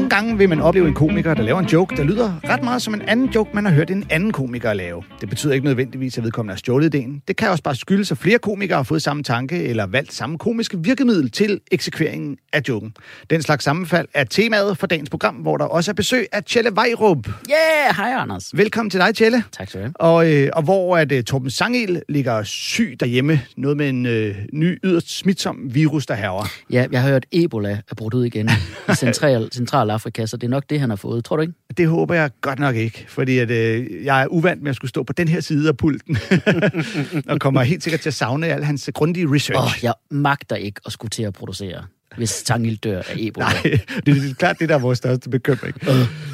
Nogle gange vil man opleve en komiker, der laver en joke, der lyder ret meget som en anden joke, man har hørt en anden komiker lave. Det betyder ikke nødvendigvis, at vedkommende har stjålet ideen. Det kan også bare skyldes, at flere komikere har fået samme tanke eller valgt samme komiske virkemiddel til eksekveringen af joken. Den slags sammenfald er temaet for dagens program, hvor der også er besøg af Tjelle Vejrup. Yeah, hej Anders. Velkommen til dig, Tjelle. Tak skal du have. Og, øh, og hvor at uh, Torben Sangel ligger syg derhjemme. Noget med en øh, ny yderst smitsom virus, der herrer. Ja, jeg har hørt, Ebola er brudt ud igen i Central, Centralafrika, så det er nok det, han har fået. Tror du ikke? Det håber jeg godt nok ikke, fordi at, øh, jeg er uvant med at skulle stå på den her side af pulten, og kommer helt sikkert til at savne al hans grundige research. Åh, oh, jeg magter ikke at skulle til at producere, hvis Tangil dør af Ebola. Nej, det, er klart det, der er vores største bekymring.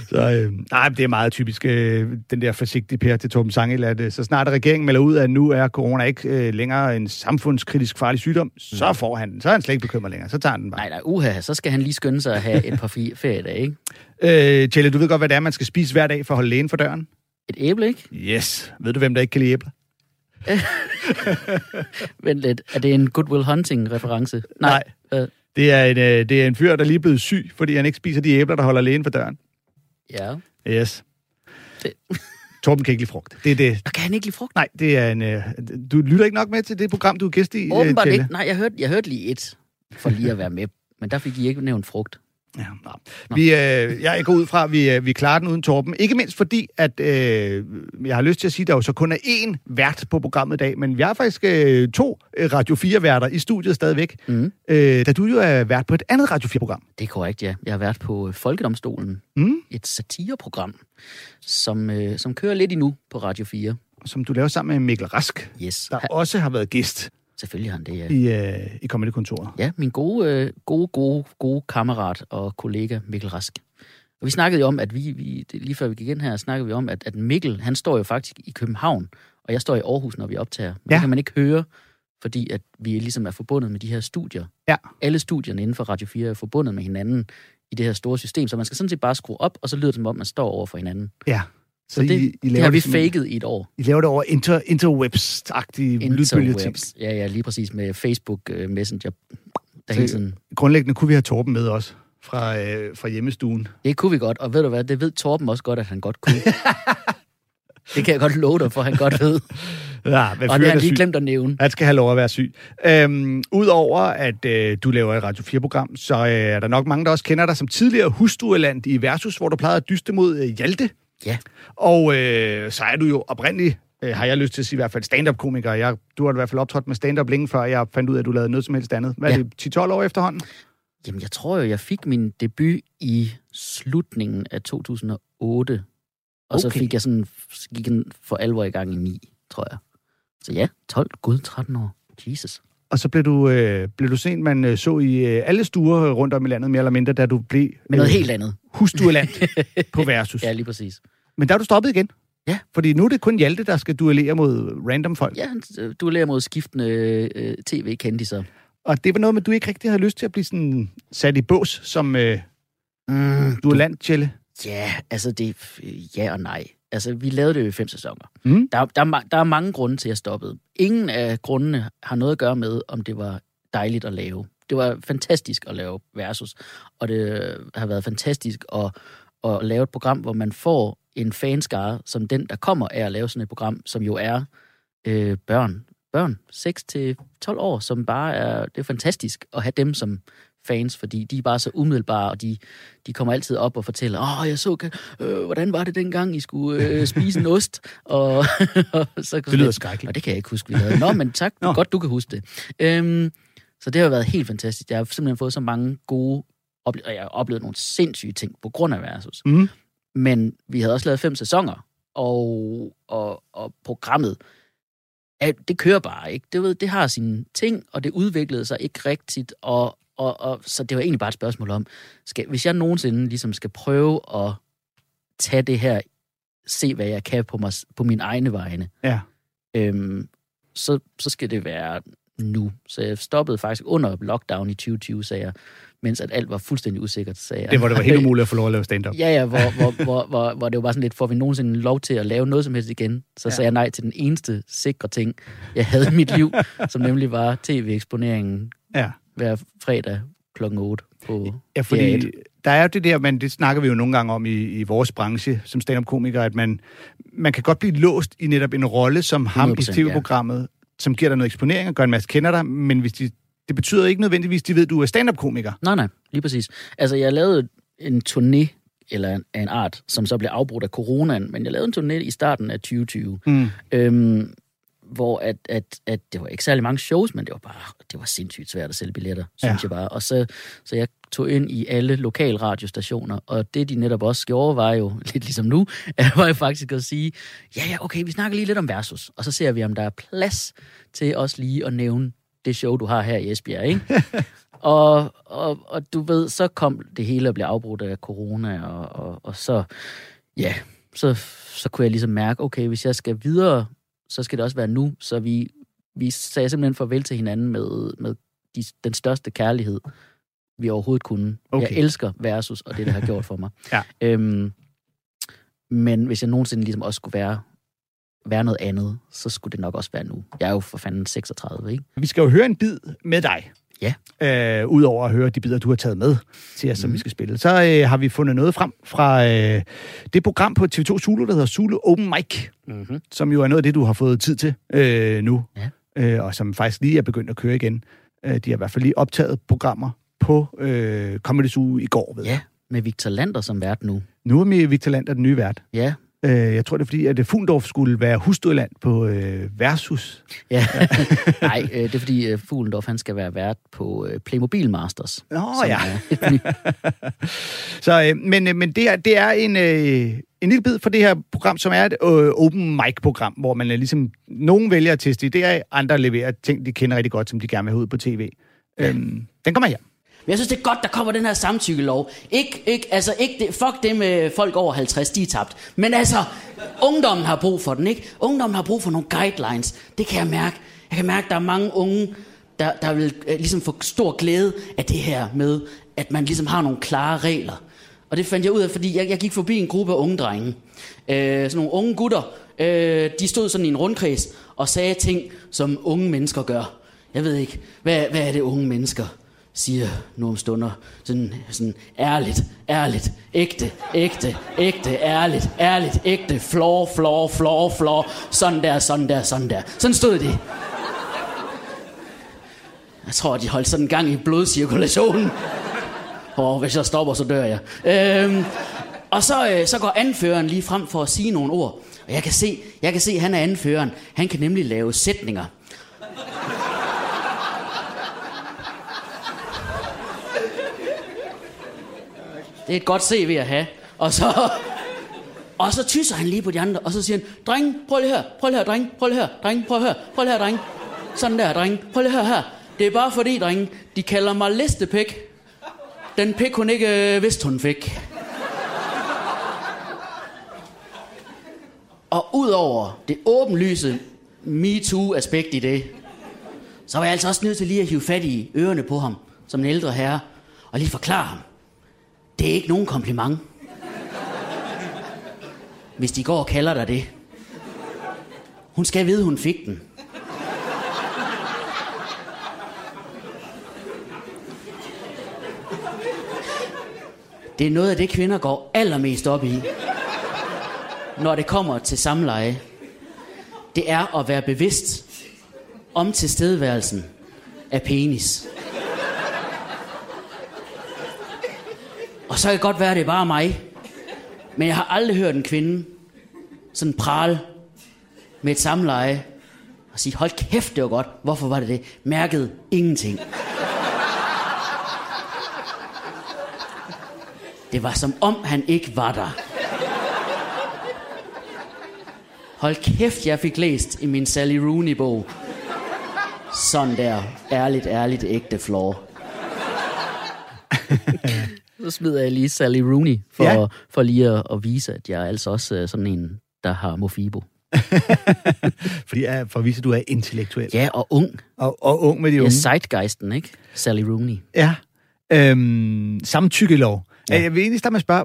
Så, øh, nej, det er meget typisk, øh, den der forsigtige pære til Torben Sangel, at øh, så snart regeringen melder ud, at nu er corona ikke øh, længere en samfundskritisk farlig sygdom, så får han den. Så er han slet ikke bekymret længere. Så tager han den bare. Nej, nej, uha, så skal han lige skynde sig at have et par feriedage, ikke? Øh, Tjelle, du ved godt, hvad det er, man skal spise hver dag for at holde lægen for døren? Et æble, ikke? Yes. Ved du, hvem der ikke kan lide æbler? Vent lidt, er det en Goodwill Hunting-reference? Nej. Øh, Det er, en, øh, det er en fyr, der lige er blevet syg, fordi han ikke spiser de æbler, der holder lægen for døren. ja. Yes. Det- Torben kan ikke lide frugt. Det er det. Og kan han ikke lide frugt? Nej, det er en... Øh, du lytter ikke nok med til det program, du er gæst i, øh, Åbenbart Tjelle? ikke. Nej, jeg hørte, jeg hørte lige et, for lige at være med. Men der fik I ikke nævnt frugt. Ja, nå. Vi, øh, jeg går ud fra, at vi, øh, vi klarer den uden Torben. Ikke mindst fordi, at øh, jeg har lyst til at sige, at der jo så kun er én vært på programmet i dag, men vi har faktisk øh, to øh, Radio 4-værter i studiet stadigvæk, Mm. øh, da du jo er vært på et andet Radio 4-program. Det er korrekt, ja. Jeg har været på øh, Folkedomstolen. Mm. Et satireprogram, som, øh, som kører lidt endnu på Radio 4. som du laver sammen med Mikkel Rask, Yes, der ha, også har været gæst selvfølgelig har han det, ja. i, øh, i Comedy-kontoret. Ja, min gode, øh, gode, gode, gode kammerat og kollega Mikkel Rask. Og vi snakkede jo om, at vi, vi lige før vi gik ind her, snakkede vi om, at, at Mikkel, han står jo faktisk i København, og jeg står i Aarhus, når vi optager. Men Ja. Det kan man ikke høre, fordi at vi ligesom er forbundet med de her studier. Ja. Alle studierne inden for Radio 4 er forbundet med hinanden i det her store system, så man skal sådan set bare skrue op, og så lyder det som om, man står over for hinanden. Ja. Så det, I, I det har vi faked i et år. I laver det over inter, interwebs-agtige lydbølgeting. Ja, ja, lige præcis med Facebook uh, Messenger. Der Så- tiden. Grundlæggende kunne vi have Torben med også fra, øh, fra hjemmestuen. Det kunne vi godt, og ved du hvad, det ved Torben også godt, at han godt kunne. det kan jeg godt love dig, for han godt ved. Ja, men Og det har han lige glemt at nævne. Han skal have lov at være syg. Øhm, Udover at øh, du laver et Radio 4-program, så øh, er der nok mange, der også kender dig som tidligere hustrueland i Versus, hvor du plejede at dyste mod øh, Hjalte. Ja. Og øh, så er du jo oprindelig, øh, har jeg lyst til at sige i hvert fald, stand-up-komiker. Jeg, du har i hvert fald optrådt med stand-up længe før jeg fandt ud af, at du lavede noget som helst andet. Hvad er Ja. det, 10-12 år efterhånden? Jamen, jeg tror jo, jeg fik min debut i slutningen af 2008. Og så Okay. fik jeg sådan, gik den for alvor i gang i 9, tror jeg. Så ja, 12, gud, 13 år. Jesus. Og så blev du, øh, blev du sent, man øh, så i øh, alle stuer rundt om i landet, mere eller mindre, da du blev Men noget helt andet. hustrueland på Versus. Ja, lige præcis. Men der er du stoppet igen. Ja. Fordi nu er det kun Hjalte, der skal duellere mod random folk. Ja, han øh, duellerer mod skiftende øh, tv-kendiser. Og det var noget med, at du ikke rigtig havde lyst til at blive sådan sat i bås som øh, Mm, duellant, Tjelle. Ja, altså det er ja og nej. Altså, vi lavede det jo i fem sæsoner. Mm. Der, der, er der er mange grunde til, at jeg stoppede. Ingen af grundene har noget at gøre med, om det var dejligt at lave. Det var fantastisk at lave Versus, og det har været fantastisk at, at lave et program, hvor man får en fanskare, som den, der kommer af at lave sådan et program, som jo er øh, børn. Børn, 6-12 år, som bare er... Det er fantastisk at have dem som fans, fordi de er bare så umiddelbare, og de, de kommer altid op og fortæller, åh, jeg så, øh, hvordan var det dengang, I skulle øh, spise en ost? Og, og så, Det lyder skrækkeligt. og det kan jeg ikke huske, vi lavede. Nå, men tak, Nå. godt du kan huske det. Øhm, så det har været helt fantastisk. Jeg har simpelthen fået så mange gode oplevelser, og jeg har oplevet nogle sindssyge ting på grund af Versus. Mm. Men vi havde også lavet fem sæsoner, og, og, og programmet, ja, det kører bare ikke. Det, ved, det har sine ting, og det udviklede sig ikke rigtigt, og, og, og så det var egentlig bare et spørgsmål om, skal, hvis jeg nogensinde ligesom skal prøve at tage det her, se hvad jeg kan på, mig, på mine egne vegne, Ja. øhm, så, så skal det være nu. Så jeg stoppede faktisk under lockdown i 2020, sagde jeg, mens at alt var fuldstændig usikkert, sagde jeg. Det var det var helt umuligt at få lov at lave stand-up. Ja, ja, hvor, hvor, hvor, hvor, hvor det var bare sådan lidt, får vi nogensinde lov til at lave noget som helst igen? Så Ja. sagde jeg nej til den eneste sikre ting, jeg havde i mit liv, som nemlig var tv-eksponeringen Ja. Hver fredag klokken 8 på Ja, fordi DR1. der er jo det der, men det snakker vi jo nogle gange om i, i vores branche som stand-up-komiker, at man, man kan godt blive låst i netop en rolle som ham i 100%, tv-programmet, som giver dig noget eksponering og gør en masse kender dig, men hvis de, det betyder ikke nødvendigvis, at de ved, at du er stand-up-komiker. Nej, nej, lige præcis. Altså, jeg lavede en turné, eller en, af en art, som så blev afbrudt af coronaen, men jeg lavede en turné i starten af 2020, Mm. øhm, hvor at, at, at det var ikke særlig mange shows, men det var bare, det var sindssygt svært at sælge billetter, synes Ja. jeg bare. Og så, så jeg tog ind i alle lokale radiostationer, og det de netop også gjorde, var jo, lidt ligesom nu, var jo faktisk at sige, ja, ja, okay, vi snakker lige lidt om Versus, og så ser vi, om der er plads til også lige at nævne det show, du har her i Esbjerg, ikke? og, og, og du ved, så kom det hele at blive afbrudt af corona, og, og, og så, ja, så, så kunne jeg ligesom mærke, okay, hvis jeg skal videre, så skal det også være nu. Så vi, vi sagde simpelthen farvel til hinanden med, med de, den største kærlighed, vi overhovedet kunne. Okay. Jeg elsker Versus, og det, det har gjort for mig. Ja. Øhm, men hvis jeg nogensinde ligesom også skulle være, være noget andet, så skulle det nok også være nu. Jeg er jo for fanden 36, ikke? Vi skal jo høre en bid med dig. Ja. Øh, Udover at høre de bidder, du har taget med til os, som vi skal spille, så øh, har vi fundet noget frem fra øh, det program på TV2 Zulu, der hedder Zulu Open Mic, Mm-hmm. som jo er noget af det, du har fået tid til øh, nu, Ja. øh, og som faktisk lige er begyndt at køre igen. Øh, de har i hvert fald lige optaget programmer på øh, Comedy Zoo i går, ved. Ja, med Victor Lander som vært nu. Nu er vi Victor Lander den nye vært. Ja, Øh, jeg tror, det er fordi, at Fuldorf skulle være husdurland på øh, Versus. Ja, nej, øh, det er fordi uh, Fuglendorf, han skal være vært på uh, Playmobil Masters. Nå ja. er Så, øh, men, øh, men det er, det er en, øh, en lille bid for det her program, som er et øh, open mic-program, hvor man øh, ligesom, nogen vælger at teste idéer, andre leverer ting, de kender rigtig godt, som de gerne vil have ud på tv. Ja. Øhm, den kommer her. Men jeg synes, det er godt, der kommer den her samtykkelov. Ikke, ikke, altså, ikke det, fuck det med øh, folk over 50, de er tabt. Men altså, ungdommen har brug for den, ikke? Ungdommen har brug for nogle guidelines. Det kan jeg mærke. Jeg kan mærke, der er mange unge, der, der vil øh, ligesom få stor glæde af det her med, at man ligesom har nogle klare regler. Og det fandt jeg ud af, fordi jeg, jeg gik forbi en gruppe af unge drenge. Øh, sådan nogle unge gutter. Øh, de stod sådan i en rundkreds og sagde ting, som unge mennesker gør. Jeg ved ikke, hvad, hvad er det unge mennesker siger nu om stunder. Sådan, sådan ærligt, ærligt, ægte, ægte, ægte, ærligt, ærligt, ægte, floor, floor, floor, floor, Sådan der, sådan der, sådan der. Sådan stod det. Jeg tror, de holdt sådan en gang i blodcirkulationen. Og hvis jeg stopper, så dør jeg. Øhm, og så, øh, så går anføreren lige frem for at sige nogle ord. Og jeg kan se, jeg kan se, at han er anføreren. Han kan nemlig lave sætninger. Det er et godt CV at have. Og så, og så tysser han lige på de andre, og så siger han, dreng, prøv lige her, prøv lige her, dreng, prøv lige her, dreng, prøv her, prøv lige her, dreng. Sådan der, dreng, prøv lige her, her. Det er bare fordi, dreng, de kalder mig listepæk. Den pæk, hun ikke øh, vidste, hun fik. Og udover det åbenlyse MeToo-aspekt i det, så var jeg altså også nødt til lige at hive fat i ørerne på ham, som en ældre herre, og lige forklare ham. Det er ikke nogen kompliment. Hvis de går og kalder dig det. Hun skal vide, hun fik den. Det er noget af det, kvinder går allermest op i, når det kommer til samleje. Det er at være bevidst om tilstedeværelsen af penis. Og så kan det godt være, at det er bare mig. Men jeg har aldrig hørt en kvinde sådan prale med et samleje og sige, hold kæft, det var godt. Hvorfor var det det? Mærkede ingenting. Det var som om han ikke var der. Hold kæft, jeg fik læst i min Sally Rooney-bog. Sådan der, ærligt, ærligt, ægte flår. Så smider jeg lige Sally Rooney, for, Ja. ja. for lige at, at vise, at jeg er altså også sådan en, der har Mofibo. Fordi uh, for at vise, at du er intellektuel. Ja, og ung. Og, og ung med de Ja, unge. zeitgeisten, ikke? Sally Rooney. Ja. Øhm, samtykkelov. Ja. Ja. Jeg vil egentlig starte med at spørge,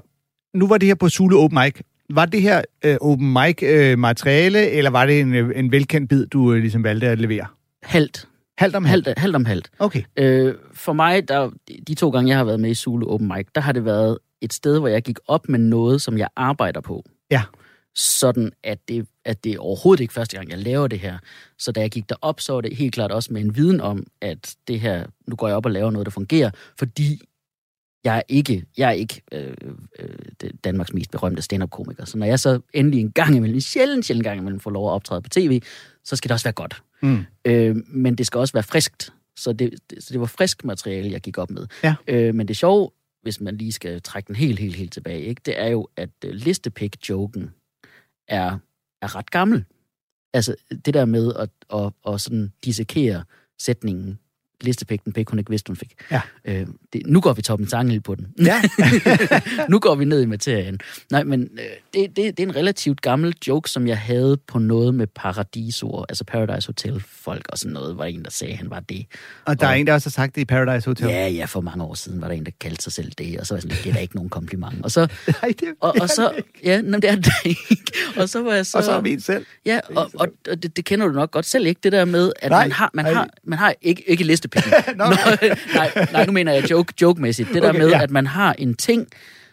nu var det her på Zulu Open Mic. Var det her øh, Open Mic øh, materiale, eller var det en, øh, en velkendt bid, du øh, ligesom valgte at levere? Halvt. Halvt om halvt? Halvt, om halvt. Okay. Øh, for mig, der, de to gange, jeg har været med i Zulu Open Mic, der har det været et sted, hvor jeg gik op med noget, som jeg arbejder på. Ja. Sådan, at det, at det er overhovedet ikke første gang, jeg laver det her. Så da jeg gik derop, så var det helt klart også med en viden om, at det her, nu går jeg op og laver noget, der fungerer, fordi jeg er ikke, jeg er ikke øh, øh, Danmarks mest berømte stand-up-komiker. Så når jeg så endelig en gang imellem, en sjældent, sjældent gang imellem får lov at optræde på tv, så skal det også være godt. Mm. Øh, men det skal også være friskt. Så det, det, så det var frisk materiale, jeg gik op med. Ja. Øh, men det sjove, hvis man lige skal trække den helt, helt, helt tilbage, ikke, det er jo, at øh, listepik-joken er, er ret gammel. Altså det der med at, at, at sådan dissekere sætningen, listepik, den pik, hun ikke vidste, hun fik. Ja. Øh, det, nu går vi toppen sangel på den. Ja. nu går vi ned i materien. Nej, men øh, det, det, det er en relativt gammel joke, som jeg havde på noget med paradisord, altså Paradise Hotel folk og sådan noget, var en, der sagde, at han var det. Og der er Og- en, der også har sagt det i Paradise Hotel. Ja, ja, for mange år siden var der en, der kaldte sig selv det, og så var jeg sådan, det er da ikke nogen kompliment. Og så, Nej, det, og, og så, ja, nå, det er det ikke. Og så var jeg så... og så er vi selv. Ja, og, og, og det, det kender du nok godt selv, ikke? Det der med, at Nej, man har, man har, man har ikke, ikke Nå, Nå, nej, nej, nu mener jeg joke, joke-mæssigt. Det der Okay, med, ja. at man har en ting,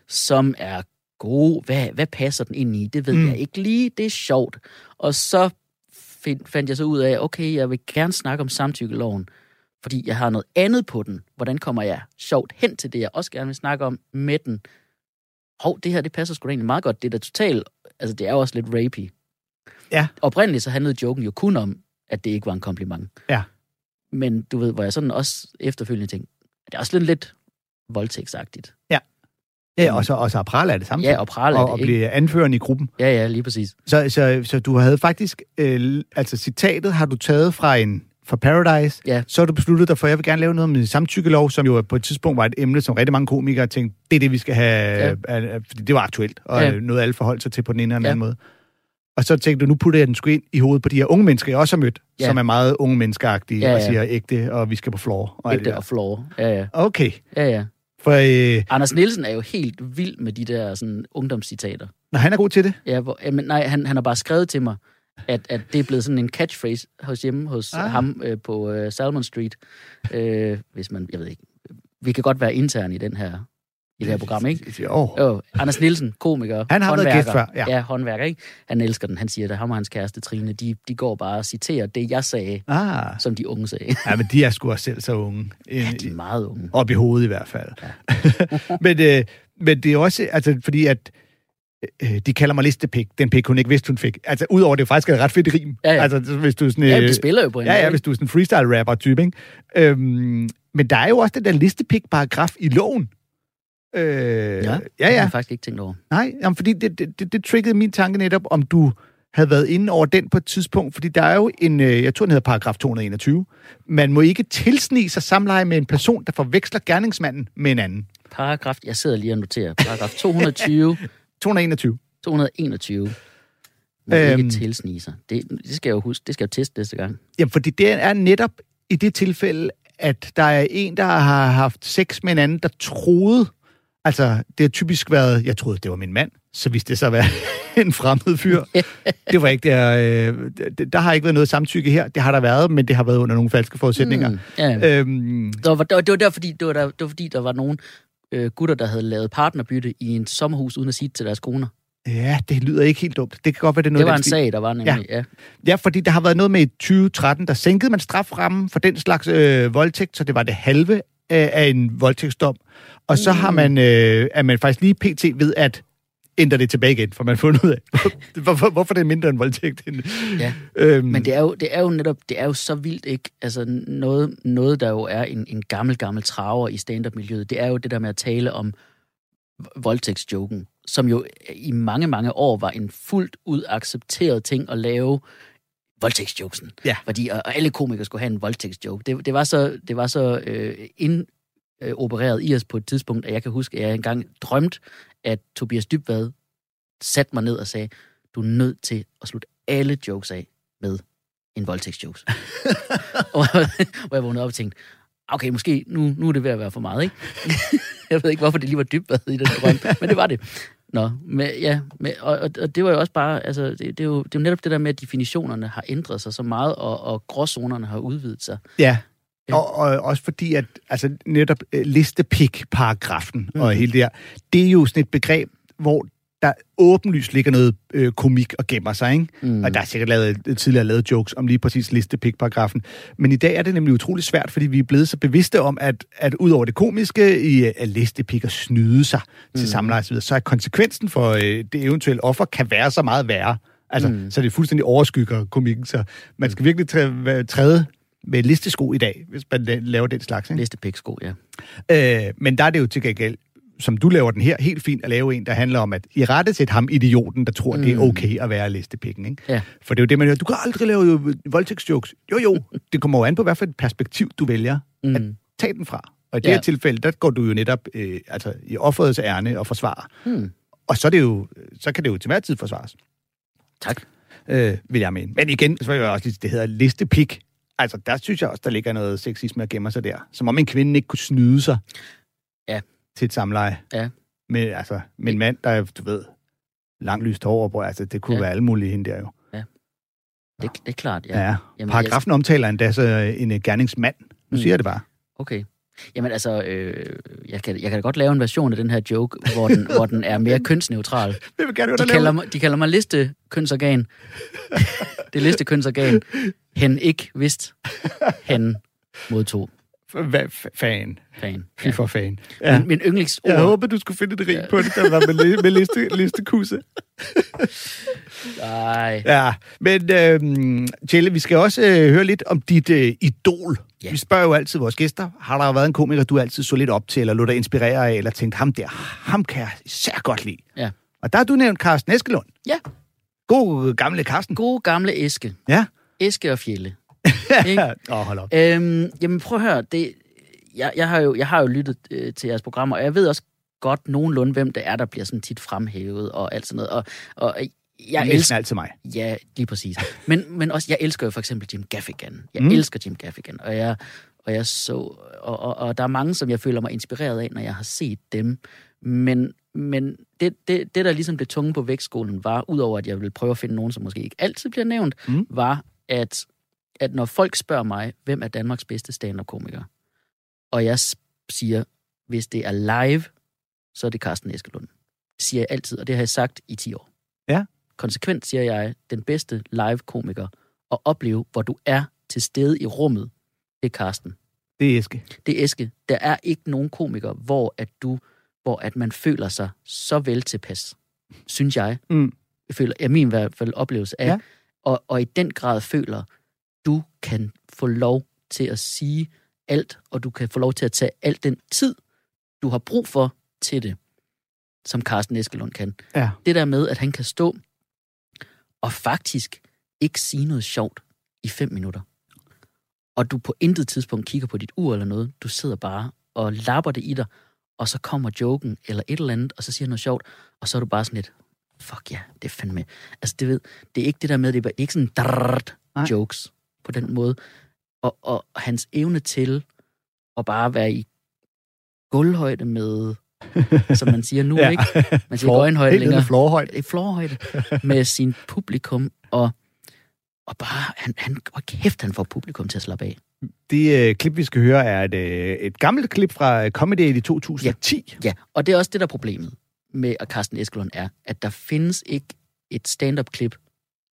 som er god. Hvad, hvad passer den ind i? Det ved mm. jeg ikke lige. Det er sjovt. Og så find, fandt jeg så ud af, okay, jeg vil gerne snakke om samtykkeloven, fordi jeg har noget andet på den. Hvordan kommer jeg sjovt hen til det, jeg også gerne vil snakke om med den? Hov, det her, det passer sgu da egentlig meget godt. Det er da totalt, altså det er jo også lidt rapey. Ja. Oprindeligt så handlede joken jo kun om, at det ikke var en kompliment. Ja. Men du ved, hvor jeg sådan også efterfølgende tænkte, det er også lidt, lidt voldtægtsagtigt. Ja, og så, og så pral af det samtidig. Ja, og prale og, det, og blive anførende i gruppen. Ja, ja, lige præcis. Så, så, så du havde faktisk, øh, altså citatet har du taget fra en fra Paradise, Ja. så har du besluttet dig for, at jeg vil gerne lave noget med samtykkelov, som jo på et tidspunkt var et emne, som rigtig mange komikere tænkte, det er det, vi skal have, Ja. ja. øh, fordi det var aktuelt, og Ja. ja. noget alle forholdt sig til på den ene eller den Ja. anden måde. Og så tænkte du, nu putter jeg den sgu ind i hovedet på de her unge mennesker, jeg også har mødt, Ja. som er meget unge menneskeagtige, Ja, og ja. siger ægte, og vi skal på floor. Og alt det Ægte der. og floor. Ja, ja. Okay, ja, ja. for øh, Anders Nielsen er jo helt vild med de der sådan, ungdomscitater. når han er god til det, Ja, hvor, jamen, nej, han, han har bare skrevet til mig, at, at det er blevet sådan en catchphrase hos hjemme hos Ah. ah. ham øh, på øh, Salmon Street. Øh, hvis man, jeg ved ikke, vi kan godt være interne i den her, i det her program, ikke? Jo. Jo, Anders Nielsen, komiker, Han har været håndværker. gæst før, ja. ja. håndværker, ikke? Han elsker den. Han siger, at ham og hans kæreste Trine, de, de går bare og citerer det, jeg sagde, Ah, som de unge sagde. ja, men de er sgu også selv så unge. Ja, de er meget unge. Op i hovedet i hvert fald. Ja. men, øh, men det er også, altså, fordi at øh, de kalder mig listepik, den pik, hun ikke vidste, hun fik. Altså, udover det faktisk er et ret fedt rim. Ja, ja. Altså, hvis du sådan... Ja, øh, de spiller jo på en Ja, ja, hvis du er sådan en freestyle-rapper-type, ikke? Øhm, men der er jo også den der listepik-paragraf i loven. Øh, ja, Ja, ja. Det har jeg faktisk ikke tænkt over. Nej, jamen, fordi det, det, det, det triggede min tanke netop, om du havde været inde over den på et tidspunkt, fordi der er jo en, øh, jeg tror den hedder paragraf 221, man må ikke tilsnige sig samleje med en person, der forveksler gerningsmanden med en anden. Paragraf, jeg sidder lige og noterer. Paragraf 220, 221. 221. Må øhm, ikke tilsnige sig. Det, det skal jeg jo huske. Det skal jeg teste næste gang. Jamen, fordi det er netop i det tilfælde, at der er en, der har haft sex med en anden, der troede, altså det har typisk været, jeg troede, det var min mand, så viste det at være en fremmed fyr. det var ikke der, øh, det- der har ikke været noget samtykke her, det har der været, men det har været under nogle falske forudsætninger. Mm, ja. Øhm, Det, var, det, var, det var der, fordi, det var der, det var fordi, der var nogle øh, gutter, der havde lavet partnerbytte i en sommerhus, uden at sige det til deres koner. ja, det lyder ikke helt dumt. Det kan godt være, det er noget Det var en sag, der var nemlig. Ja. ja. Ja, fordi der har været noget med i 2013, der sænkede man straframmen for den slags øh, voldtægt, så det var det halve af, af en voldtægtsdom. Og så har man, øh, er man faktisk lige pt. ved at ændre det tilbage igen, for man har fundet ud af, hvorfor, hvorfor det er mindre end voldtægt. End, Ja. øhm, Men det er, jo, det er jo netop, det er jo så vildt, ikke? Altså noget, noget der jo er en, en gammel, gammel traver i stand-up-miljøet, det er jo det der med at tale om voldtægtsjoken, som jo i mange, mange år var en fuldt ud accepteret ting at lave voldtægtsjokesen. Ja. Fordi og og alle komikere skulle have en voldtægtsjoke. Det, det var så, det var så øh, ind, øh, opereret i os på et tidspunkt, at jeg kan huske, at jeg engang drømte, at Tobias Dybvad satte mig ned og sagde, du er nødt til at slutte alle jokes af med en voldtægtsjokes. og hvor jeg vågnede op og tænkte, okay, måske nu, nu er det ved at være for meget, ikke? jeg ved ikke, hvorfor det lige var dybt i den drøm, men det var det. Nå, men, ja, men, og, og, og det var jo også bare, altså, det, det, er jo, det er jo netop det der med, at definitionerne har ændret sig så meget, og, og gråzonerne har udvidet sig. Ja, og, og også fordi, at altså, netop uh, listepik-paragrafen mm. og hele det her, det er jo sådan et begreb, hvor der åbenlyst ligger noget øh, komik og gemmer sig, ikke? Mm. Og der er sikkert lavet, tidligere lavet jokes om lige præcis listepik-paragrafen. Men i dag er det nemlig utrolig svært, fordi vi er blevet så bevidste om, at, at ud over det komiske i at listepik og snyde sig mm. til samleje så er konsekvensen for øh, det eventuelle offer kan være så meget værre. Altså, mm. så det fuldstændig overskygger komikken. Så man skal virkelig træde, træde med listesko i dag, hvis man laver den slags. Ikke? Listepiksko, ja. Øh, men der er det jo til gengæld som du laver den her, helt fint at lave en, der handler om, at i rette sæt ham idioten, der tror, mm. det er okay at være listepikken. Ikke? Ja. For det er jo det, man hører. Du kan aldrig lave voldtægtsjokes. Jo, jo. det kommer jo an på, hvad for et perspektiv, du vælger mm. at tage den fra. Og i det ja. her tilfælde, der går du jo netop øh, altså, i offerets ærne og forsvarer. Mm. Og så, er det jo, så kan det jo til hver tid forsvares. Tak. Øh, vil jeg mene. Men igen, så vil jeg også det hedder listepik. Altså, der synes jeg også, der ligger noget sexisme at gemme sig der. Som om en kvinde ikke kunne snyde sig. Ja, til et samleje. Ja. Med, altså, med en mand, der er, du ved, langt lyst hår, altså det kunne ja. være alle mulige hende der jo. Ja. Det, det er klart, ja. ja. Jamen, Paragrafen jeg... omtaler endda så en uh, gerningsmand. Nu mm. siger jeg det bare. Okay. Jamen altså, øh, jeg, kan, jeg kan da godt lave en version af den her joke, hvor den, hvor den er mere kønsneutral. Jeg vil gerne de, kalder mig, de kalder mig liste kønsorgan. det liste kønsorgan. Hen ikke vidst. Hen modtog. Hvad, fan. Fan. Fy for fan. Ja. Min, min yndlingsord... Jeg håber, du skulle finde et rig ja. på det, der var med, med liste, listekusse. Nej. Ja, men øh, Tjelle, vi skal også øh, høre lidt om dit øh, idol. Ja. Vi spørger jo altid vores gæster, har der været en komiker, du altid så lidt op til, eller lå dig inspirere af, eller tænkt, ham der, ham kan jeg især godt lide. Ja. Og der har du nævnt Carsten Eskelund. Ja. God gamle Carsten. God gamle Eske. Ja. Eske og Fjelle. Åh, oh, hold op. Øhm, jamen prøv at høre, det, jeg, jeg, har jo, jeg har jo lyttet øh, til jeres programmer, og jeg ved også godt nogenlunde, hvem det er, der bliver sådan tit fremhævet og alt sådan noget. Og, og jeg elsker alt til mig. Ja, lige præcis. Men, men også, jeg elsker jo for eksempel Jim Gaffigan. Jeg mm. elsker Jim Gaffigan, og jeg, og jeg så, og, og, og der er mange, som jeg føler mig inspireret af, når jeg har set dem. Men, men det, det, det, der ligesom blev tunge på vægtskolen, var, udover at jeg ville prøve at finde nogen, som måske ikke altid bliver nævnt, mm. var, at at når folk spørger mig, hvem er Danmarks bedste stand-up-komiker, og jeg siger, hvis det er live, så er det Carsten Eskelund. Det siger jeg altid, og det har jeg sagt i 10 år. Ja. Konsekvent siger jeg, den bedste live-komiker at opleve, hvor du er til stede i rummet, det er Carsten. Det er Eske. Det er Eske. Der er ikke nogen komiker, hvor at du, hvor at man føler sig så vel tilpas, synes jeg. Mm. Jeg føler, er min i hvert fald oplevelse af, ja. og, og i den grad føler, kan få lov til at sige alt, og du kan få lov til at tage al den tid, du har brug for til det, som Carsten Eskelund kan. Ja. Det der med, at han kan stå og faktisk ikke sige noget sjovt i fem minutter. Og du på intet tidspunkt kigger på dit ur eller noget. Du sidder bare og lapper det i dig, og så kommer joken eller et eller andet, og så siger noget sjovt, og så er du bare sådan lidt, fuck ja, yeah, det er fandme. Altså, det, ved, det er ikke det der med, det er ikke sådan drrrt, jokes på den måde. Og, og hans evne til at bare være i gulvhøjde med, som man siger nu, ja. ikke? Man siger Flor, øjenhøjde længere. Florhøjde. I florhøjde. med sin publikum, og, og bare, han, han, hvor kæft, han får publikum til at slappe af. Det øh, klip, vi skal høre, er et, øh, et gammelt klip fra Comedy i 2010. Ja, ja, og det er også det, der er problemet med at Carsten Eskelund er, at der findes ikke et stand-up-klip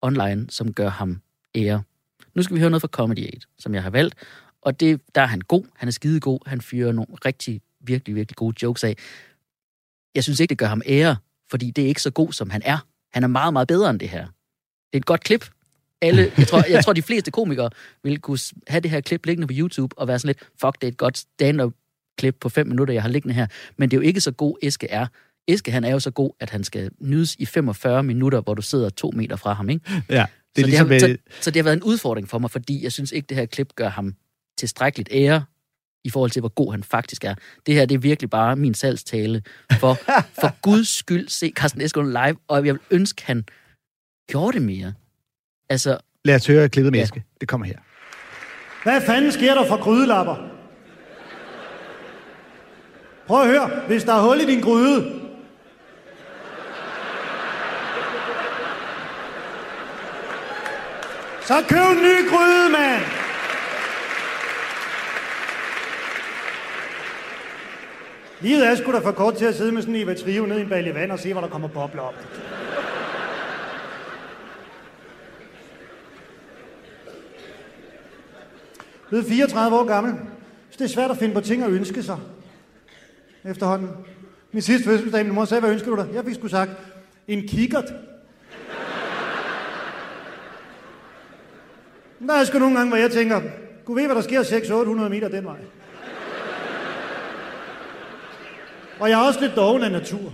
online, som gør ham ære. Nu skal vi høre noget fra Comedy 8, som jeg har valgt. Og det, der er han god. Han er skide god. Han fyrer nogle rigtig, virkelig, virkelig gode jokes af. Jeg synes ikke, det gør ham ære, fordi det er ikke så god, som han er. Han er meget, meget bedre end det her. Det er et godt klip. Alle, jeg, tror, jeg tror, de fleste komikere vil kunne have det her klip liggende på YouTube og være sådan lidt, fuck, det er et godt stand-up klip på fem minutter, jeg har liggende her. Men det er jo ikke så god, Eske er. Eske, han er jo så god, at han skal nydes i 45 minutter, hvor du sidder to meter fra ham, ikke? Ja. Det er så, ligesom det har, med... så, så det har været en udfordring for mig, fordi jeg synes ikke, det her klip gør ham tilstrækkeligt ære i forhold til, hvor god han faktisk er. Det her, det er virkelig bare min salgstale. For, for Guds skyld, se Carsten Eskelund live, og jeg vil ønske, han gjorde det mere. Altså, Lad os høre klippet med Ja. Eske. Det kommer her. Hvad fanden sker der for grydelapper? Prøv at høre. Hvis der er hul i din gryde, så køb en ny gryde, mand! Livet er sgu da for kort til at sidde med sådan en Eva Trio ned i en balje vand og se, hvor der kommer bobler op. Ved 34 år gammel. Så det er svært at finde på ting at ønske sig. Efterhånden. Min sidste fødselsdag, min mor sagde, hvad ønsker du dig? Jeg fik sgu sagt, en kikkert. Der er sgu nogle gange, hvor jeg tænker, kunne ved, hvad der sker 600-800 meter den vej. Og jeg er også lidt doven af natur.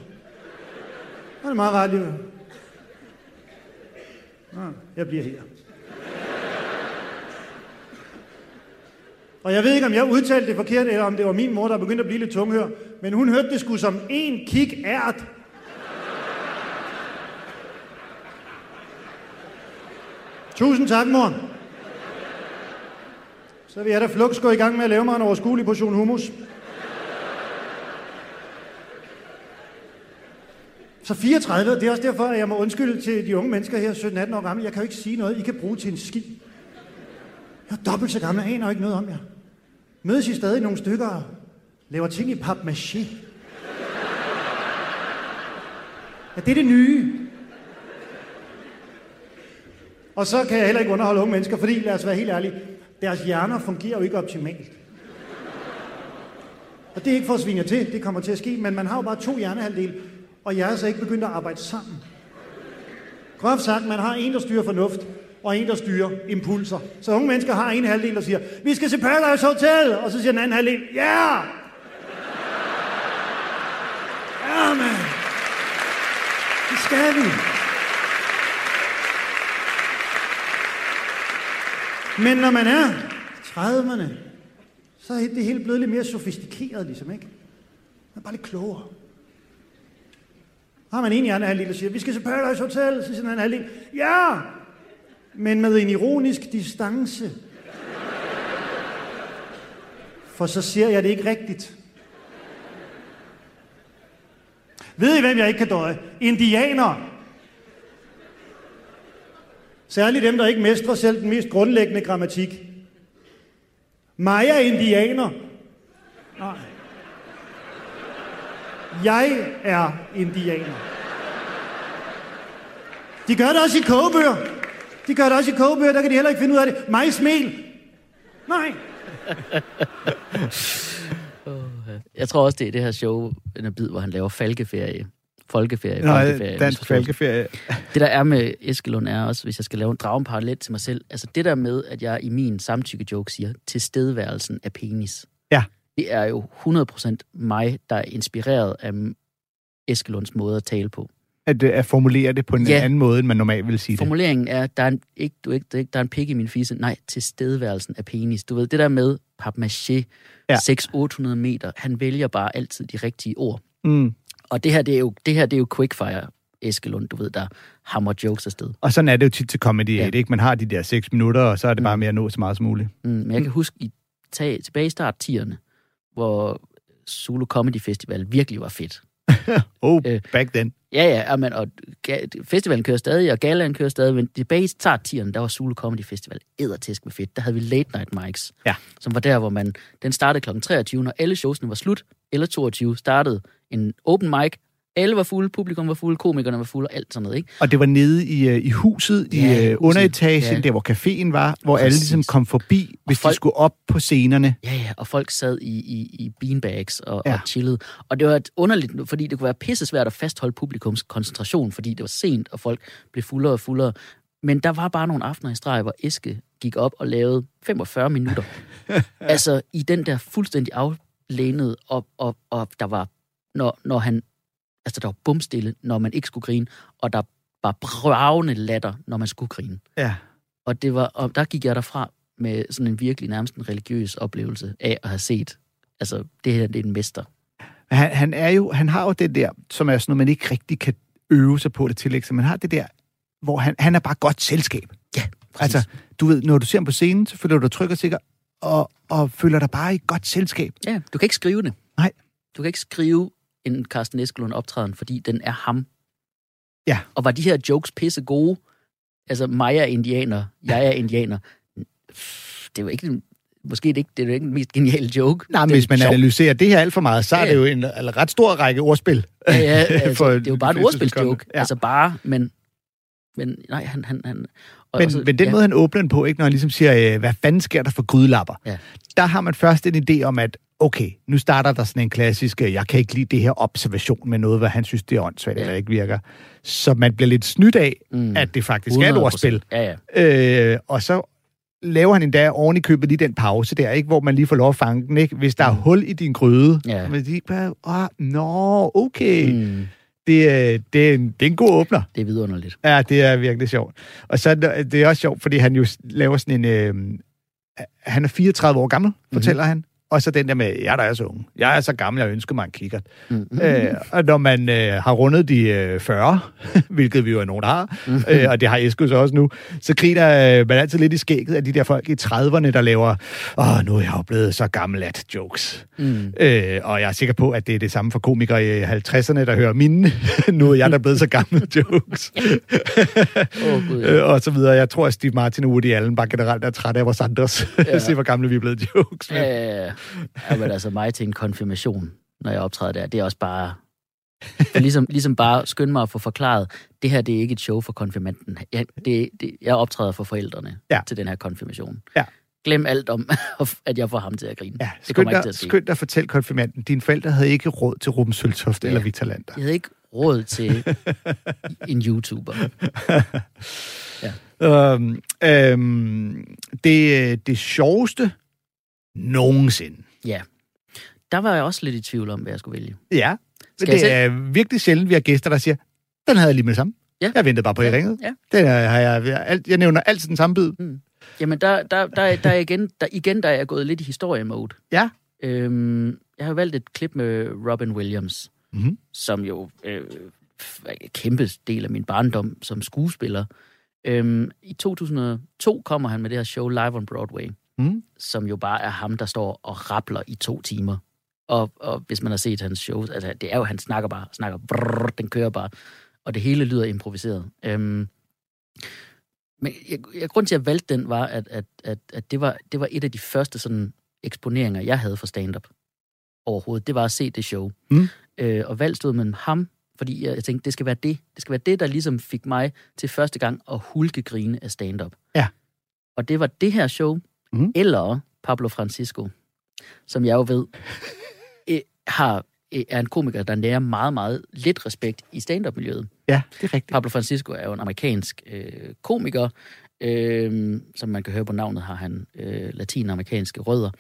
Det er meget rart, lige. Nå, jeg bliver her. Og jeg ved ikke, om jeg udtalte det forkert, eller om det var min mor, der begyndte at blive lidt tunghør. Men hun hørte det sgu som en kig ært. Tusind tak, mor. Så vil jeg da flugt gå i gang med at lave mig en overskuelig portion hummus. Så 34, det er også derfor, at jeg må undskylde til de unge mennesker her, 17-18 år gamle. Jeg kan jo ikke sige noget, I kan bruge til en skid. Jeg er dobbelt så gammel, jeg aner ikke noget om jer. Mødes I stadig nogle stykker og laver ting i papmaché? Ja, det er det nye. Og så kan jeg heller ikke underholde unge mennesker, fordi, lad os være helt ærlige, deres hjerner fungerer jo ikke optimalt. Og det er ikke for at svine til, det kommer til at ske, men man har jo bare to hjernehalvdele, og jeg er så ikke begyndt at arbejde sammen. Groft sagt, man har en, der styrer fornuft, og en, der styrer impulser. Så unge mennesker har en halvdel, der siger, vi skal til Paradise Hotel, og så siger den anden halvdel, ja! Yeah! Ja, man! Det skal vi! Men når man er 30'erne, så er det hele blevet lidt mere sofistikeret, ligesom, ikke? Man er bare lidt klogere. Så har man en hjernehalvdel, der siger, vi skal til Paradise Hotel, så siger den anden halvdel, ja! Men med en ironisk distance. For så siger jeg det ikke rigtigt. Ved I, hvem jeg ikke kan døje? Indianer. Særligt dem, der ikke mestrer selv den mest grundlæggende grammatik. Maya er indianer. Nej. Jeg er indianer. De gør det også i kogebøger. De gør det også i kogebøger, der kan de heller ikke finde ud af det. Mig smil. Nej. jeg tror også, det er det her show, en bid, hvor han laver falkeferie. Folkeferie, Nå, folkeferie. dansk falkeferie. Det der er med Eskelund er også, hvis jeg skal lave en drage en parallel til mig selv, altså det der med, at jeg i min samtykke-joke siger, tilstedeværelsen af penis. Ja. Det er jo 100% mig, der er inspireret af Eskelunds måde at tale på. At, øh, at formulere det på en Ja. anden måde, end man normalt vil sige det. Formuleringen er, der er en, ikke, du, ikke, der er en pik i min fise. Nej, tilstedeværelsen af penis. Du ved, det der med papmaché, Ja. ja. 600-800 meter, han vælger bare altid de rigtige ord. Mm. Og det her, det er jo, det her, det er jo quickfire, Eskelund, du ved, der hammer jokes afsted. Og sådan er det jo tit til Comedy Ja. 8, ikke? Man har de der seks minutter, og så er det bare Mm. med at nå så meget som muligt. Mm, men jeg kan huske, i, tag, tilbage i start 10'erne, hvor Zulu Comedy Festival virkelig var fedt. Oh, Øh. back then. Ja, ja, amen, og festivalen kører stadig, og galaen kører stadig, men tilbage i start 10'erne, der var Zulu Comedy Festival eddertisk med fedt. Der havde vi late night mics, Ja. som var der, hvor man, den startede kl. 23, når alle showsene var slut, eller 22 startede en open mic, alle var fulde, publikum var fulde, komikerne var fulde, og alt sådan noget, ikke? Og det var nede i, øh, i huset, Ja, i øh, huset. underetagen, Ja. der hvor caféen var, hvor alle Præcis. ligesom kom forbi, hvis folk- de skulle op på scenerne. Ja, ja, og folk sad i, i, i beanbags og, Ja. og chillede. Og det var et underligt, fordi det kunne være pisse svært at fastholde publikums koncentration, fordi det var sent, og folk blev fuldere og fuldere. Men der var bare nogle aftener i streg, hvor Eske gik op og lavede 45 minutter. altså i den der fuldstændig aflænede, og, og, og der var, når, når han, altså der var bumstille, når man ikke skulle grine, og der var bravende latter, når man skulle grine. Ja. Og, det var, og der gik jeg derfra med sådan en virkelig nærmest en religiøs oplevelse af at have set, altså det her, det er en mester. Han, han, er jo, han har jo det der, som er sådan noget, man ikke rigtig kan øve sig på det tillæg, så man har det der hvor han, han er bare godt selskab. Ja, præcis. Altså, du ved, når du ser ham på scenen, så føler du dig tryg og sikker, og, og føler dig bare i godt selskab. Ja, du kan ikke skrive det. Nej. Du kan ikke skrive en Carsten Eskelund optræden, fordi den er ham. Ja. Og var de her jokes pisse gode? Altså, mig er indianer, jeg er indianer. Det var ikke måske det ikke, det er ikke den mest geniale joke. Nej, men Det er hvis man analyserer det her alt for meget, så er Ja, det jo en, en ret stor række ordspil. Ja, ja, altså, for det er jo bare fleste ordspilsjoke. Ja. Altså bare, men... Men nej, han... han, han og, Men, og så- men den ja, måde, han åbner den på, ikke, når han ligesom siger, øh, hvad fanden sker der for grydelapper? Ja. Der har man først en idé om, at okay, nu starter der sådan en klassisk, øh, jeg kan ikke lide det her observation med noget, hvad han synes, det er åndssvagt Ja. eller ikke virker. Så man bliver lidt snydt af, Mm. mm. at det faktisk er et 100%. ordspil. Ja, ja. Øh, og så laver han endda oven i købet lige den pause der, ikke, hvor man lige får lov at fange den. Ikke? Hvis der er hul i din gryde, Mm. Ja. men de bare, åh, nå, okay. Mm. Mm, Det, er- det, er en, det er en god åbner. det er vidunderligt. Ja, det er virkelig sjovt. Og så det, er også sjovt, fordi han jo laver sådan en... Øh, han er 34 år gammel, fortæller mm-hmm. han. Og så den der med, jeg der er så ung. Jeg er så gammel, jeg ønsker mig en kikkert. Mm. Øh, og når man øh, har rundet de øh, 40, hvilket vi jo er nogen, der har, øh, og det har Esko så også nu, så griner øh, man altid lidt i skægget af de der folk i 30'erne, der laver, åh, nu er jeg jo blevet så gammel at jokes. Mm. Øh, og jeg er sikker på, at det er det samme for komikere i 50'erne, der hører mine. nu er jeg der blevet så gammel jokes. Åh, Gud, ja. Øh, og så videre. Jeg tror, at Steve Martin og Woody Allen bare generelt er trætte af vores andres. Ja. Se, hvor gamle vi er blevet jokes. med. Ja, ja, ja, men altså mig til en konfirmation, når jeg optræder der, det er også bare... For ligesom, ligesom bare skynde mig at få forklaret, det her det er ikke et show for konfirmanden. Jeg, det, det, jeg optræder for forældrene Ja. til den her konfirmation. Ja. Glem alt om, at jeg får ham til at grine. Ja, det skynd kommer ikke dig, til at ske. skynd dig at fortælle konfirmanden, dine forældre havde ikke råd til Ruben Søltoft ja. Ja. eller Victor Lander. Jeg havde ikke råd til en YouTuber. Øhm, øhm, det, det sjoveste nogensinde. Ja. Der var jeg også lidt i tvivl om, hvad jeg skulle vælge. Ja, Skal det jeg er virkelig sjældent, vi har gæster, der siger, den havde jeg lige med det samme. Ja. Jeg ventede bare på, at I Ja, ringede. ja. Den har jeg, jeg, alt- jeg nævner altid den samme bid. Jamen, der, der, der, er- der er igen, der, igen der er jeg gået lidt i historiemode. Ja. Øhm, jeg har valgt et klip med Robin Williams, Mhm. som jo øh, er en kæmpe del af min barndom som skuespiller. Øhm, I 2002 kommer han med det her show Live on Broadway, Mhm. som jo bare er ham, der står og rappler i to timer. Og, og hvis man har set hans show, altså det er jo, han snakker bare, snakker, brrr, den kører bare, og det hele lyder improviseret. Øhm, men jeg, jeg, grund til, at jeg valgte den, var, at, at, at, at det, var, det var et af de første sådan, eksponeringer, jeg havde for stand-up overhovedet. Det var at se det show. Mm. Øh, og valgt stod mellem ham, fordi jeg, jeg tænkte, det skal være det. Det skal være det, der ligesom fik mig til første gang at hulkegrine af stand-up. Ja. Og det var det her show, Mm. eller Pablo Francisco, som jeg jo ved, øh, har, øh, er en komiker, der nærer meget, meget lidt respekt i stand-up-miljøet. Ja, det er rigtigt. Pablo Francisco er jo en amerikansk øh, komiker, øh, som man kan høre på navnet, har han øh, latinamerikanske rødder.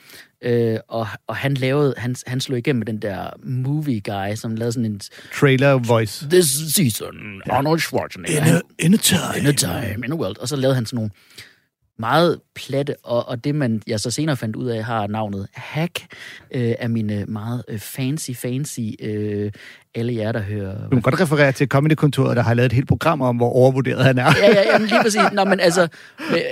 Øh, og, og han lavede, han, han slog igennem med den der movie guy, som lavede sådan en Trailer voice. This season, Arnold Schwarzenegger. Han- in a time. in a time, in a world. Og så lavede han sådan nogle meget platte, og, og det man jeg så senere fandt ud af, har navnet Hack, øh, af mine meget øh, fancy, fancy, øh, alle jer, der hører... Du må godt referere til Comedy-kontoret, der har lavet et helt program om, hvor overvurderet han er. Ja, ja, jamen lige præcis. Nå, men altså,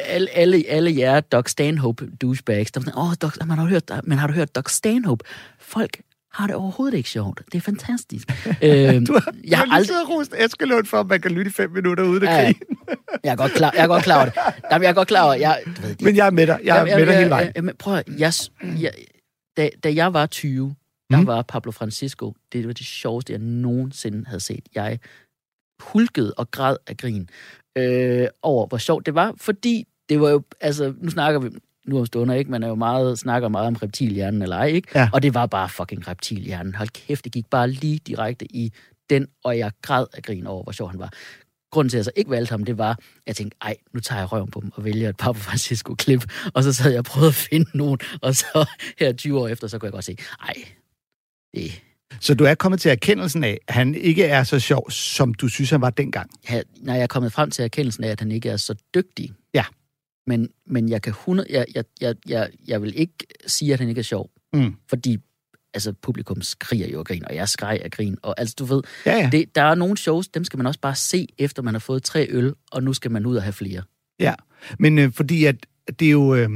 alle, alle, alle jer Doc Stanhope douchebags, der var sådan, åh, Doc, man har hørt, men har du hørt Doc Stanhope? Folk har det overhovedet ikke sjovt. Det er fantastisk. øhm, Du har, jeg har aldrig, siddet og rost Eskelund for, at man kan lytte i fem minutter uden at Ja, grine. jeg er godt klar, jeg er godt klar over det. Jamen, jeg er godt klar over, jeg, du ved, Men jeg er med dig. Jeg er med dig hele vejen. Jamen, prøv at, jeg, jeg, da, da jeg var 20, der Mm. var Pablo Francisco, det var det sjoveste, jeg nogensinde havde set. Jeg hulkede og græd af grin øh, over, hvor sjovt det var, fordi det var jo, altså, nu snakker vi, nu om stunder, ikke? Man er jo meget, snakker meget om reptilhjernen eller ej, ikke? Ja. Og det var bare fucking reptilhjernen. Hold kæft, det gik bare lige direkte i den, og jeg græd af grin over, hvor sjov han var. Grunden til, at jeg så ikke valgte ham, det var, at jeg tænkte, ej, nu tager jeg røven på dem og vælger et Papa Francisco-klip. Og så sad jeg og prøvede at finde nogen, og så her 20 år efter, så kunne jeg godt se, ej, det, Så du er kommet til erkendelsen af, at han ikke er så sjov, som du synes, han var dengang. her, når jeg er kommet frem til erkendelsen af, at han ikke er så dygtig. Ja. Men, men jeg kan 100, jeg, jeg, jeg, jeg, jeg vil ikke sige, at han ikke er sjov. Mm. Fordi altså publikum skriger jo af grin, og jeg skreg af grin. Og altså, du ved, Ja, ja. det, der er nogle shows, dem skal man også bare se, efter man har fået tre øl, og nu skal man ud og have flere. Ja, men øh, fordi at det er jo... Øh,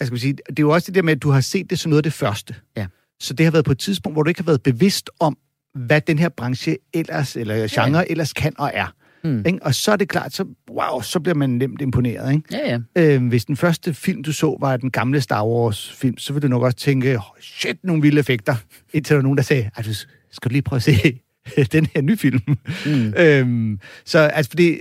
jeg skal sige, det er jo også det der med, at du har set det som noget af det første. Ja. Så det har været på et tidspunkt, hvor du ikke har været bevidst om, hvad den her branche ellers, eller genre ja. ellers kan og er. Mm. Ikke? Og så er det klart, så, wow, så bliver man nemt imponeret. Ikke? Ja, ja. Øh, hvis den første film, du så, var den gamle Star Wars-film, så vil du nok også tænke, oh, shit, nogle vilde effekter. Indtil der var nogen, der sagde, "Ej, du skal du lige prøve at se den her nye film. Mm. øhm, så altså, fordi,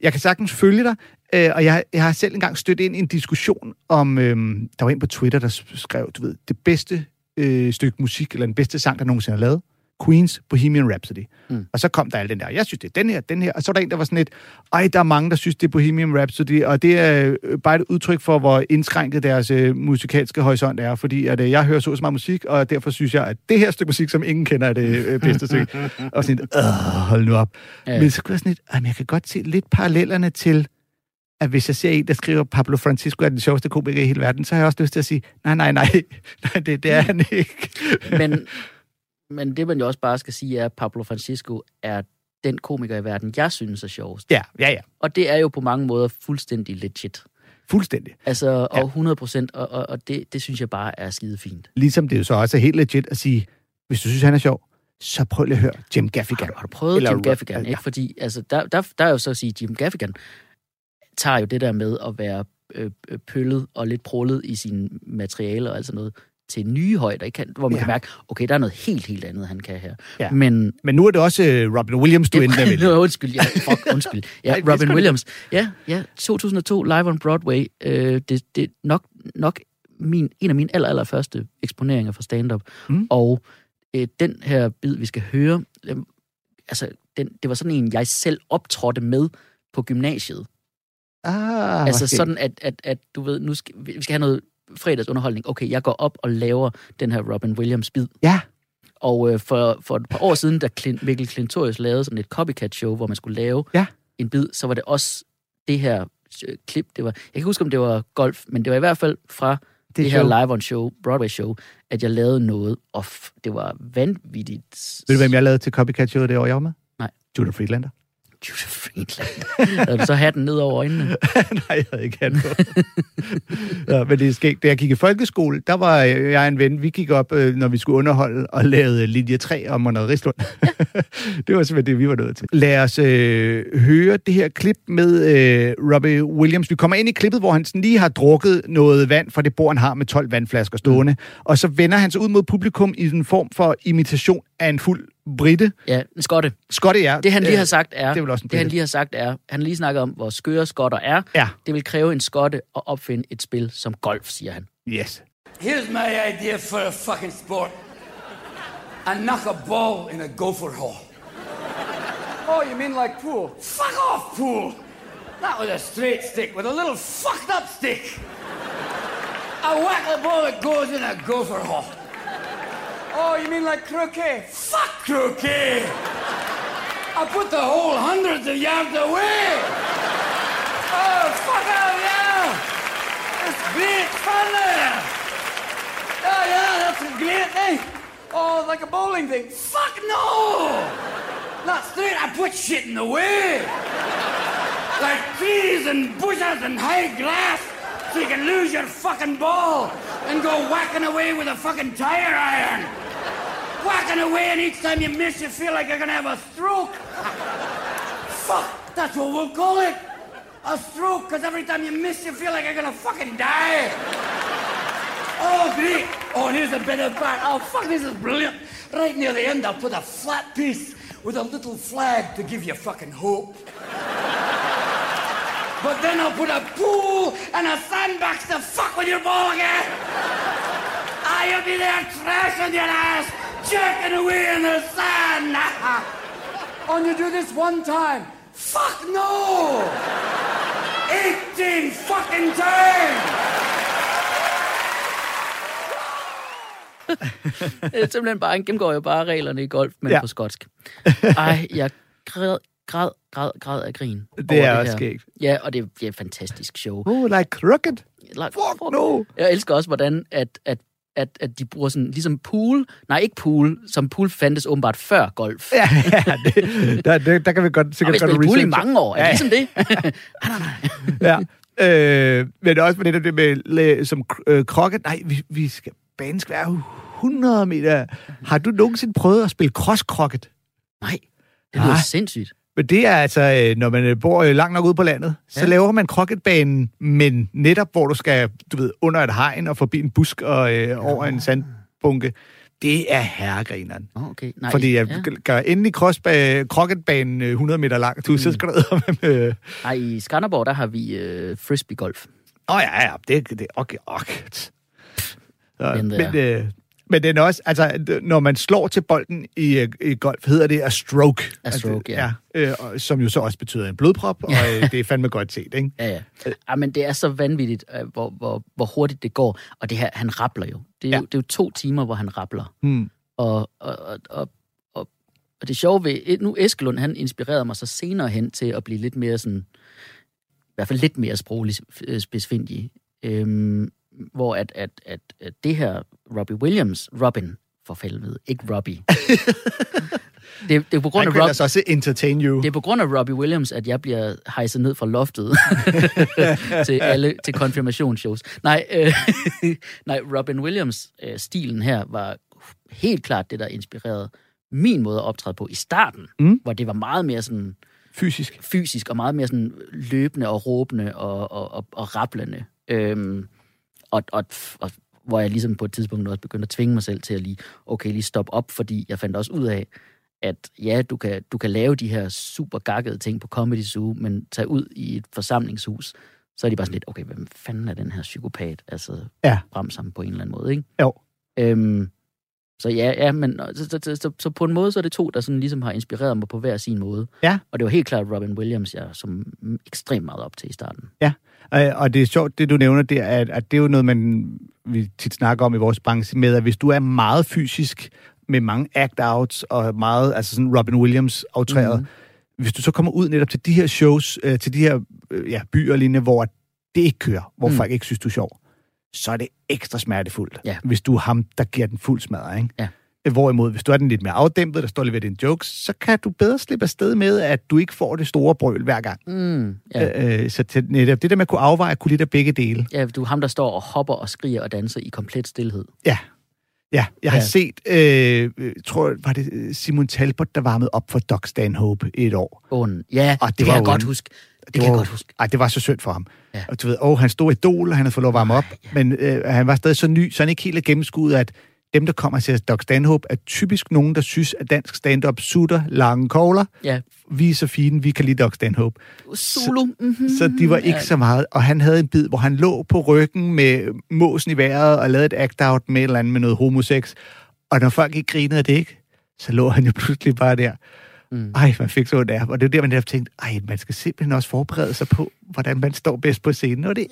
jeg kan sagtens følge dig, øh, og jeg, jeg har selv engang stødt ind i en diskussion om, øhm, der var en på Twitter, der skrev, du ved, det bedste øh, stykke musik, eller den bedste sang, der nogensinde er lavet, Queens Bohemian Rhapsody. Mm. Og så kom der al den der, jeg synes, det er den her, den her. Og så var der en, der var sådan lidt, ej, der er mange, der synes, det er Bohemian Rhapsody, og det er øh, bare et udtryk for, hvor indskrænket deres øh, musikalske horisont er, fordi at, øh, jeg hører så så meget musik, og derfor synes jeg, at det her stykke musik, som ingen kender, er det øh, bedste stykke. og sådan lidt, øh, hold nu op. Ja. Men så kunne jeg sådan lidt, "Ej, men jeg kan godt se lidt parallellerne til, at hvis jeg ser en, der skriver, Pablo Francisco er den sjoveste komiker i hele verden, så har jeg også lyst til at sige, nej, nej, nej, nej det, det er han ikke. Men, men det, man jo også bare skal sige, er, at Pablo Francisco er den komiker i verden, jeg synes er sjovest. ja, ja, ja. Og det er jo på mange måder fuldstændig legit. Fuldstændig. Altså, Ja. og 100 procent, og, og, og det, det synes jeg bare er skide fint. Ligesom det jo så også er helt legit at sige, hvis du synes, han er sjov, så prøv lige at høre Jim Gaffigan. Har, du- har du prøvet Eller Jim Gaffigan? ja. Ikke? Fordi altså, der, der, der er jo så at sige, Jim Gaffigan tager jo det der med at være øh, øh, pøllet og lidt prullet i sine materialer og alt sådan noget til nye højder, ikke? hvor man Ja. kan mærke, okay, der er noget helt, helt andet, han kan her. Ja. Men Men nu er det også uh, Robin Williams, du endte med undskyld, ja, fuck, undskyld. Ja, Robin Williams. Ja, ja, 2002, live on Broadway. Øh, det, det er nok, nok min, en af mine aller, aller første eksponeringer for stand-up. Mm. Og øh, den her bid, vi skal høre, øh, altså, den, det var sådan en, jeg selv optrådte med på gymnasiet. Ah, altså måske. sådan, at, at, at du ved, nu skal, vi skal have noget fredagsunderholdning. Okay, jeg går op og laver den her Robin Williams bid. Ja, Og øh, for, for et par år siden, da Clint, Mikkel Klintorius lavede sådan et copycat-show, hvor man skulle lave Ja. en bid, så var det også det her øh, klip. Det var, jeg kan ikke huske, om det var golf, men det var i hvert fald fra det, det her show. live-on-show, Broadway-show, at jeg lavede noget, og det var vanvittigt. Ved du, hvem jeg lavede til Copycat Show det år, jeg var med? Nej. Judah Friedlander. Judah Friedland. Havde du så hatten ned over øjnene? Nej, jeg havde ikke på. ja, men det er skægt. Da jeg gik i folkeskole, der var jeg og en ven, vi gik op, øh, når vi skulle underholde, og lavede linje 3 om under Rislund. det var simpelthen det, vi var nødt til. Lad os øh, høre det her klip med øh, Robbie Williams. Vi kommer ind i klippet, hvor han sådan lige har drukket noget vand fra det bord, han har med 12 vandflasker stående. Mm. Og så vender han sig ud mod publikum i en form for imitation af en fuld britte. Ja, en skotte. Skotte, ja. Det han lige Øh, har sagt er, det er vel også en det han lige har sagt er, han lige snakket om, hvor skøre skotter er. Ja, Det vil kræve en skotte at opfinde et spil som golf, siger han. yes. Here's my idea for a fucking sport. I knock a ball in a gopher hole. Oh, you mean like pool? Fuck off, pool! Not with a straight stick, with a little fucked up stick. I whack the ball that goes in a gopher hole. Oh, you mean like croquet? Fuck croquet! I put the whole hundreds of yards away! Oh, fuck out, yeah! It's great fun there! Oh, yeah, that's a great thing! Oh, like a bowling thing. Fuck no! Not straight, I put shit in the way. Like trees and bushes and high grass, so you can lose your fucking ball and go whacking away with a fucking tire iron. Whacking away, and each time you miss, you feel like you're gonna have a stroke. Fuck, that's what we'll call it. A stroke, because every time you miss, you feel like you're gonna fucking die. Oh, great. Oh, here's a better back. Oh, fuck, this is brilliant. Right near the end, I'll put a flat piece with a little flag to give you fucking hope. But then I'll put a pool and a sandbox to fuck with your ball again. Ah, you'll be there trashing your ass, jerking away in the sand. Oh, and you do this one time. Fuck no! 18 fucking times! Det er simpelthen bare, han gennemgår jo bare reglerne i golf, men Ja. på skotsk. Ej, jeg græd, græd, græd, græd af grin. Det er også her. skægt. Ja, og det er et fantastisk show. Oh, like crooked. Like, Fuck no. Jeg elsker også, hvordan at, at at, at de bruger sådan, ligesom pool, nej ikke pool, som pool fandtes åbenbart før golf. Ja, ja det, der, der, der kan vi godt sikkert spillede noget pool i research. mange år, er Ja, det ligesom det? nej, nej, nej. Ja. Øh, men også med det der med, som øh, krokket. Nej, vi, vi skal, banen skal være 100 meter. Har du nogensinde prøvet at spille cross-krokket? Nej, det lyder Nej. sindssygt. Men det er altså, øh, når man øh, bor øh, langt nok ude på landet, så Ja. laver man krokketbanen, men netop hvor du skal, du ved, under et hegn og forbi en busk og øh, over en sandbunke. Det er herregrineren. Okay. Nej, Fordi jeg ja. gør endelig crossba- krokketbanen øh, 100 meter lang, du, så skal du med... Øh... Nej, i Skanderborg, der har vi øh, frisbee-golf. Åh oh, ja, ja, det, det okay, okay. Så, men, øh, men den er også, altså, når man slår til bolden i, øh, i golf, hedder det a stroke. A stroke, altså, ja. øh, og, som jo så også betyder en blodprop, og øh, det er fandme godt set, ikke? Ja, ja. ja men det er så vanvittigt, øh, hvor, hvor, hvor hurtigt det går. Og det her, han rappler jo. Det er, Ja. jo, det er jo to timer, hvor han rappler. Hmm. Og, og, og, og, og, og det sjove ved, nu Eskelund, han inspirerede mig så senere hen til at blive lidt mere sådan, i hvert fald lidt mere sproglig øh, spidsfindig. Øhm, hvor at, at, at, at det her Robbie Williams, Robin, for helvede, ikke Robbie. det, det er på grund af Rob, altså også entertain you. det er på grund af Robbie Williams, at jeg bliver hejset ned fra loftet til alle til konfirmationsshows. Nej, øh, nej Robin Williams øh, stilen her var helt klart det, der inspirerede min måde at optræde på i starten, Mm. hvor det var meget mere sådan Fysisk. fysisk og meget mere sådan løbende og råbende og, og, og, og rapplende. Øhm, og, og, og hvor jeg ligesom på et tidspunkt også begyndte at tvinge mig selv til at lige, okay, lige stoppe op, fordi jeg fandt også ud af, at ja, du kan, du kan lave de her super gakkede ting på Comedy Zoo, men tage ud i et forsamlingshus, så er de bare sådan lidt, okay, hvem fanden er den her psykopat? Altså, Ja. bremse ham på en eller anden måde, ikke? Jo. Øhm, så ja, ja, men så, så, så, så, på en måde, så er det to, der sådan ligesom har inspireret mig på hver sin måde. Ja. Og det var helt klart Robin Williams, jeg som ekstremt meget op til i starten. Øh, Og det er sjovt, det du nævner der, at, at det er jo noget, man vi tit snakker om i vores branche med, at hvis du er meget fysisk med mange act-outs og meget, altså sådan Robin Williams aftræret, Mhm. mm. hvis du så kommer ud netop til de her shows, øh, til de her øh, ja, byer lignende, hvor det ikke kører, hvor mm. folk ikke synes, du er sjov, så er det ekstra smertefuldt, Ja. hvis du er ham, der giver den fuld smadre, ikke? Ja. Hvorimod, hvis du er den lidt mere afdæmpet, der står lidt ved dine jokes, så kan du bedre slippe afsted med, at du ikke får det store brøl hver gang. Mm, ja. Øh, så til, netop det der med at kunne afveje, kunne lidt af begge dele. ja, du er ham, der står og hopper og skriger og danser i komplet stillhed. Ja. Ja, jeg har Ja. set, øh, øh, tror var det øh, Simon Talbot, der varmede op for Doc Stanhope i et år. Ånden. Ja, Og det, det var jeg godt huske. Det, kan jeg var- godt huske. Ej, det var så synd for ham. Ja. Ja. Og du ved, åh, han stod idol, og han havde fået lov at varme op, men øh, han var stadig så ny, så han ikke helt er gennemskuddet, at dem, der kommer til Doc Stanhope, er typisk nogen, der synes, at dansk stand-up sutter lange kogler. Ja. Vi er så fine, vi kan lide Doc Stanhope. Zulu. Mm-hmm. Så de var ikke Ja. så meget. Og han havde en bid, hvor han lå på ryggen med måsen i vejret og lavede et act-out med et eller andet med noget homosex. Og når folk ikke grinede af det ikke, så lå han jo pludselig bare der. Mm. Ej, man fik så ondt af. Og det er der, man netop tænkte, ej, man skal simpelthen også forberede sig på, hvordan man står bedst på scenen. Og det,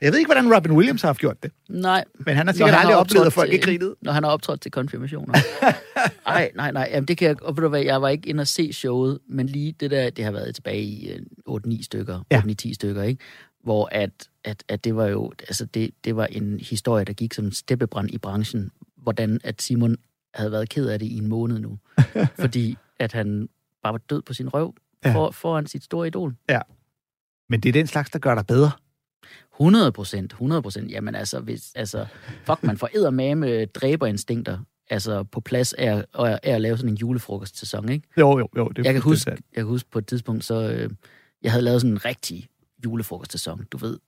jeg ved ikke, hvordan Robin Williams har haft gjort det, Nej. men han har sikkert han aldrig har oplevet, at folk ikke grinede. Når han har optrådt til konfirmationer. Nej, nej, nej. Jamen, det kan jeg, og ved du hvad, jeg var ikke inde og se showet, men lige det der, det har været tilbage i øh, 8-9 stykker, Ja. 8-10 stykker, ikke? Hvor at, at, at det var jo, altså det, det var en historie, der gik som en steppebrand i branchen, hvordan at Simon havde været ked af det i en måned nu. fordi at han bare var død på sin røv Ja. for, foran sit store idol. Men det er den slags, der gør dig bedre. 100 procent, 100 procent. Jamen altså, hvis, altså, fuck, man får eddermame dræberinstinkter altså på plads af, at- af at lave sådan en julefrokostsæson, ikke? Jo, jo, jo. Det Jeg kan, huske, sandt. jeg kan huske på et tidspunkt, så øh, jeg havde lavet sådan en rigtig julefrokostsæson, du ved,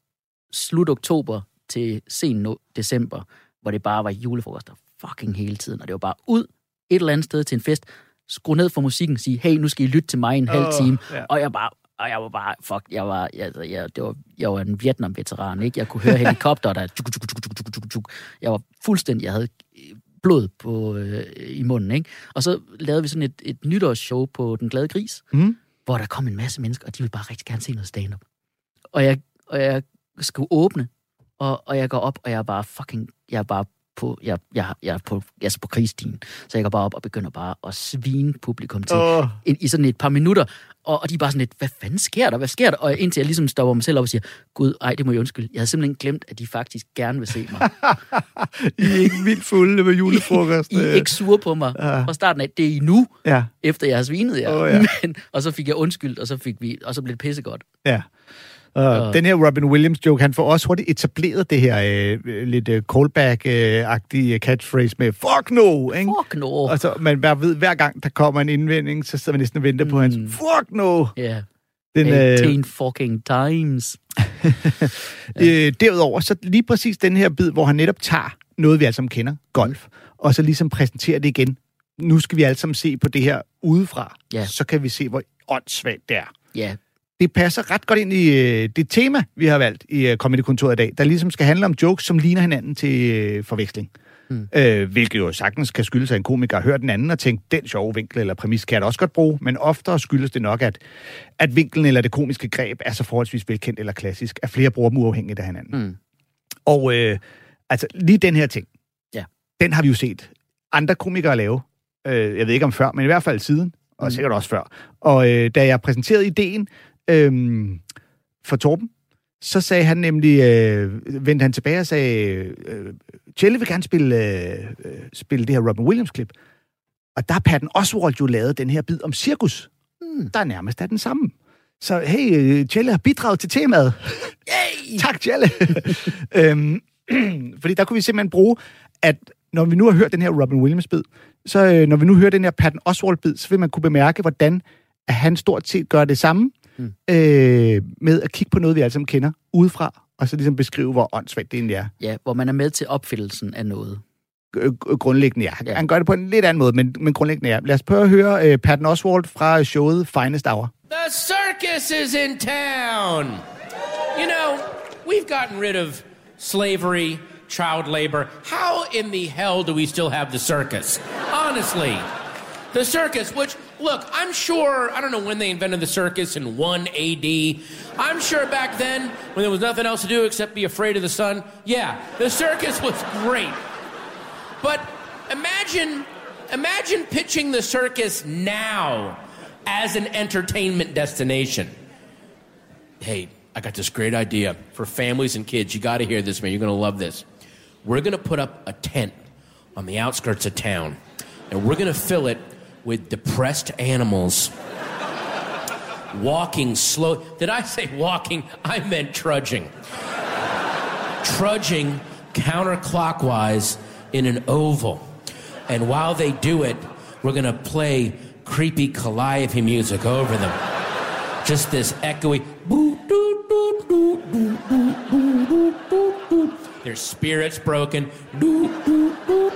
slut oktober til sen no- december, hvor det bare var julefrokoster fucking hele tiden, og det var bare ud et eller andet sted til en fest, skru ned for musikken, sige, hey, nu skal I lytte til mig en halv time, ja. og jeg bare, og jeg var bare, fuck, jeg var, jeg, jeg, det var, jeg var en Vietnam-veteran, ikke? Jeg kunne høre helikopter, der tuk, tuk, tuk, tuk, tuk, tuk, tuk. Jeg var fuldstændig, jeg havde blod på, øh, i munden, ikke? Og så lavede vi sådan et, et nytårsshow på Den Glade Gris, Mm. hvor der kom en masse mennesker, og de ville bare rigtig gerne se noget stand-up. Og jeg, og jeg skulle åbne, og, og jeg går op, og jeg er bare fucking, jeg er bare på, jeg, jeg, jeg er på, jeg er på krigsstien, så jeg går bare op og begynder bare at svine publikum til Åh. i, i sådan et par minutter, og, og de er bare sådan lidt, hvad fanden sker der, hvad sker der? Og indtil jeg ligesom stopper mig selv op og siger, gud, ej, det må jeg undskylde. Jeg havde simpelthen glemt, at de faktisk gerne vil se mig. I er ikke vildt fulde med julefrokost. I er ikke sure på mig fra starten af. Det er I nu, Ja, efter jeg har svinet jer. Åh, ja. Men, og så fik jeg undskyldt, og så, fik vi, og så blev det pissegodt. ja. Uh, den her Robin Williams joke, han får også hurtigt etableret det her uh, lidt uh, callback-agtige catchphrase med fuck no, ikke? Fuck no. Og så man bare ved, hver gang der kommer en indvending, så sidder man næsten og venter på hans fuck no. Ja. Den, øh, 18 fucking times. øh, derudover, så lige præcis den her bid, hvor han netop tager noget, vi alle sammen kender, golf, og så ligesom præsenterer det igen. Nu skal vi alle sammen se på det her udefra, Ja. så kan vi se, hvor åndssvagt det er. Ja, det passer ret godt ind i øh, det tema, vi har valgt i øh, Comedy-kontoret i dag, der ligesom skal handle om jokes, som ligner hinanden til øh, forveksling. Mm. Øh, hvilket jo sagtens kan skyldes, at en komiker har hørt den anden og tænkt, den sjove vinkel eller præmis kan jeg da også godt bruge, men oftere skyldes det nok, at, at vinklen eller det komiske greb er så forholdsvis velkendt eller klassisk, at flere bruger dem uafhængigt af hinanden. Mm. Og øh, altså lige den her ting, Ja. den har vi jo set andre komikere lave. Øh, jeg ved ikke om før, men i hvert fald siden, og Mm. sikkert også før. Og øh, da jeg præsenterede ideen øh, for Torben, så sagde han nemlig, øh, vendte han tilbage og sagde, øh, Tjelle vil gerne spille, øh, spille det her Robin Williams-klip. Og der har Patton Oswalt jo lavet den her bid om cirkus, mm. der nærmest er den samme. Så hey, øh, Tjelle har bidraget til temaet. Yay! tak, Tjelle. øhm, fordi der kunne vi simpelthen bruge, at når vi nu har hørt den her Robin Williams-bid, så øh, når vi nu hører den her Patton Oswalt-bid, så vil man kunne bemærke, hvordan at han stort set gør det samme mm. øh, med at kigge på noget, vi alle sammen kender udefra, og så ligesom beskrive, hvor åndssvagt det egentlig er. ja, hvor man er med til opfyldelsen af noget. Øh, gr- grundlæggende, ja. Ja. Han gør det på en lidt anden måde, men, men grundlæggende, ja. Lad os prøve at høre øh, Patton Oswalt fra showet Finest Hour. The circus is in town. You know, we've gotten rid of slavery, child labor. How in the hell do we still have the circus? Honestly. The circus, which, look, I'm sure, I don't know when they invented the circus in 1 AD. I'm sure back then, when there was nothing else to do except be afraid of the sun, yeah, the circus was great. But imagine, imagine pitching the circus now as an entertainment destination. Hey, I got this great idea for families and kids. You got to hear this, man. You're going to love this. We're going to put up a tent on the outskirts of town, and we're going to fill it with depressed animals. Walking slow. Did I say walking? I meant trudging trudging counterclockwise in an oval. And while they do it, we're going to play creepy calliope music over them. Just this echoey. boo, doo, doo, doo, doo, doo, doo, doo, doo. Their spirits broken. Doo, doo, doo.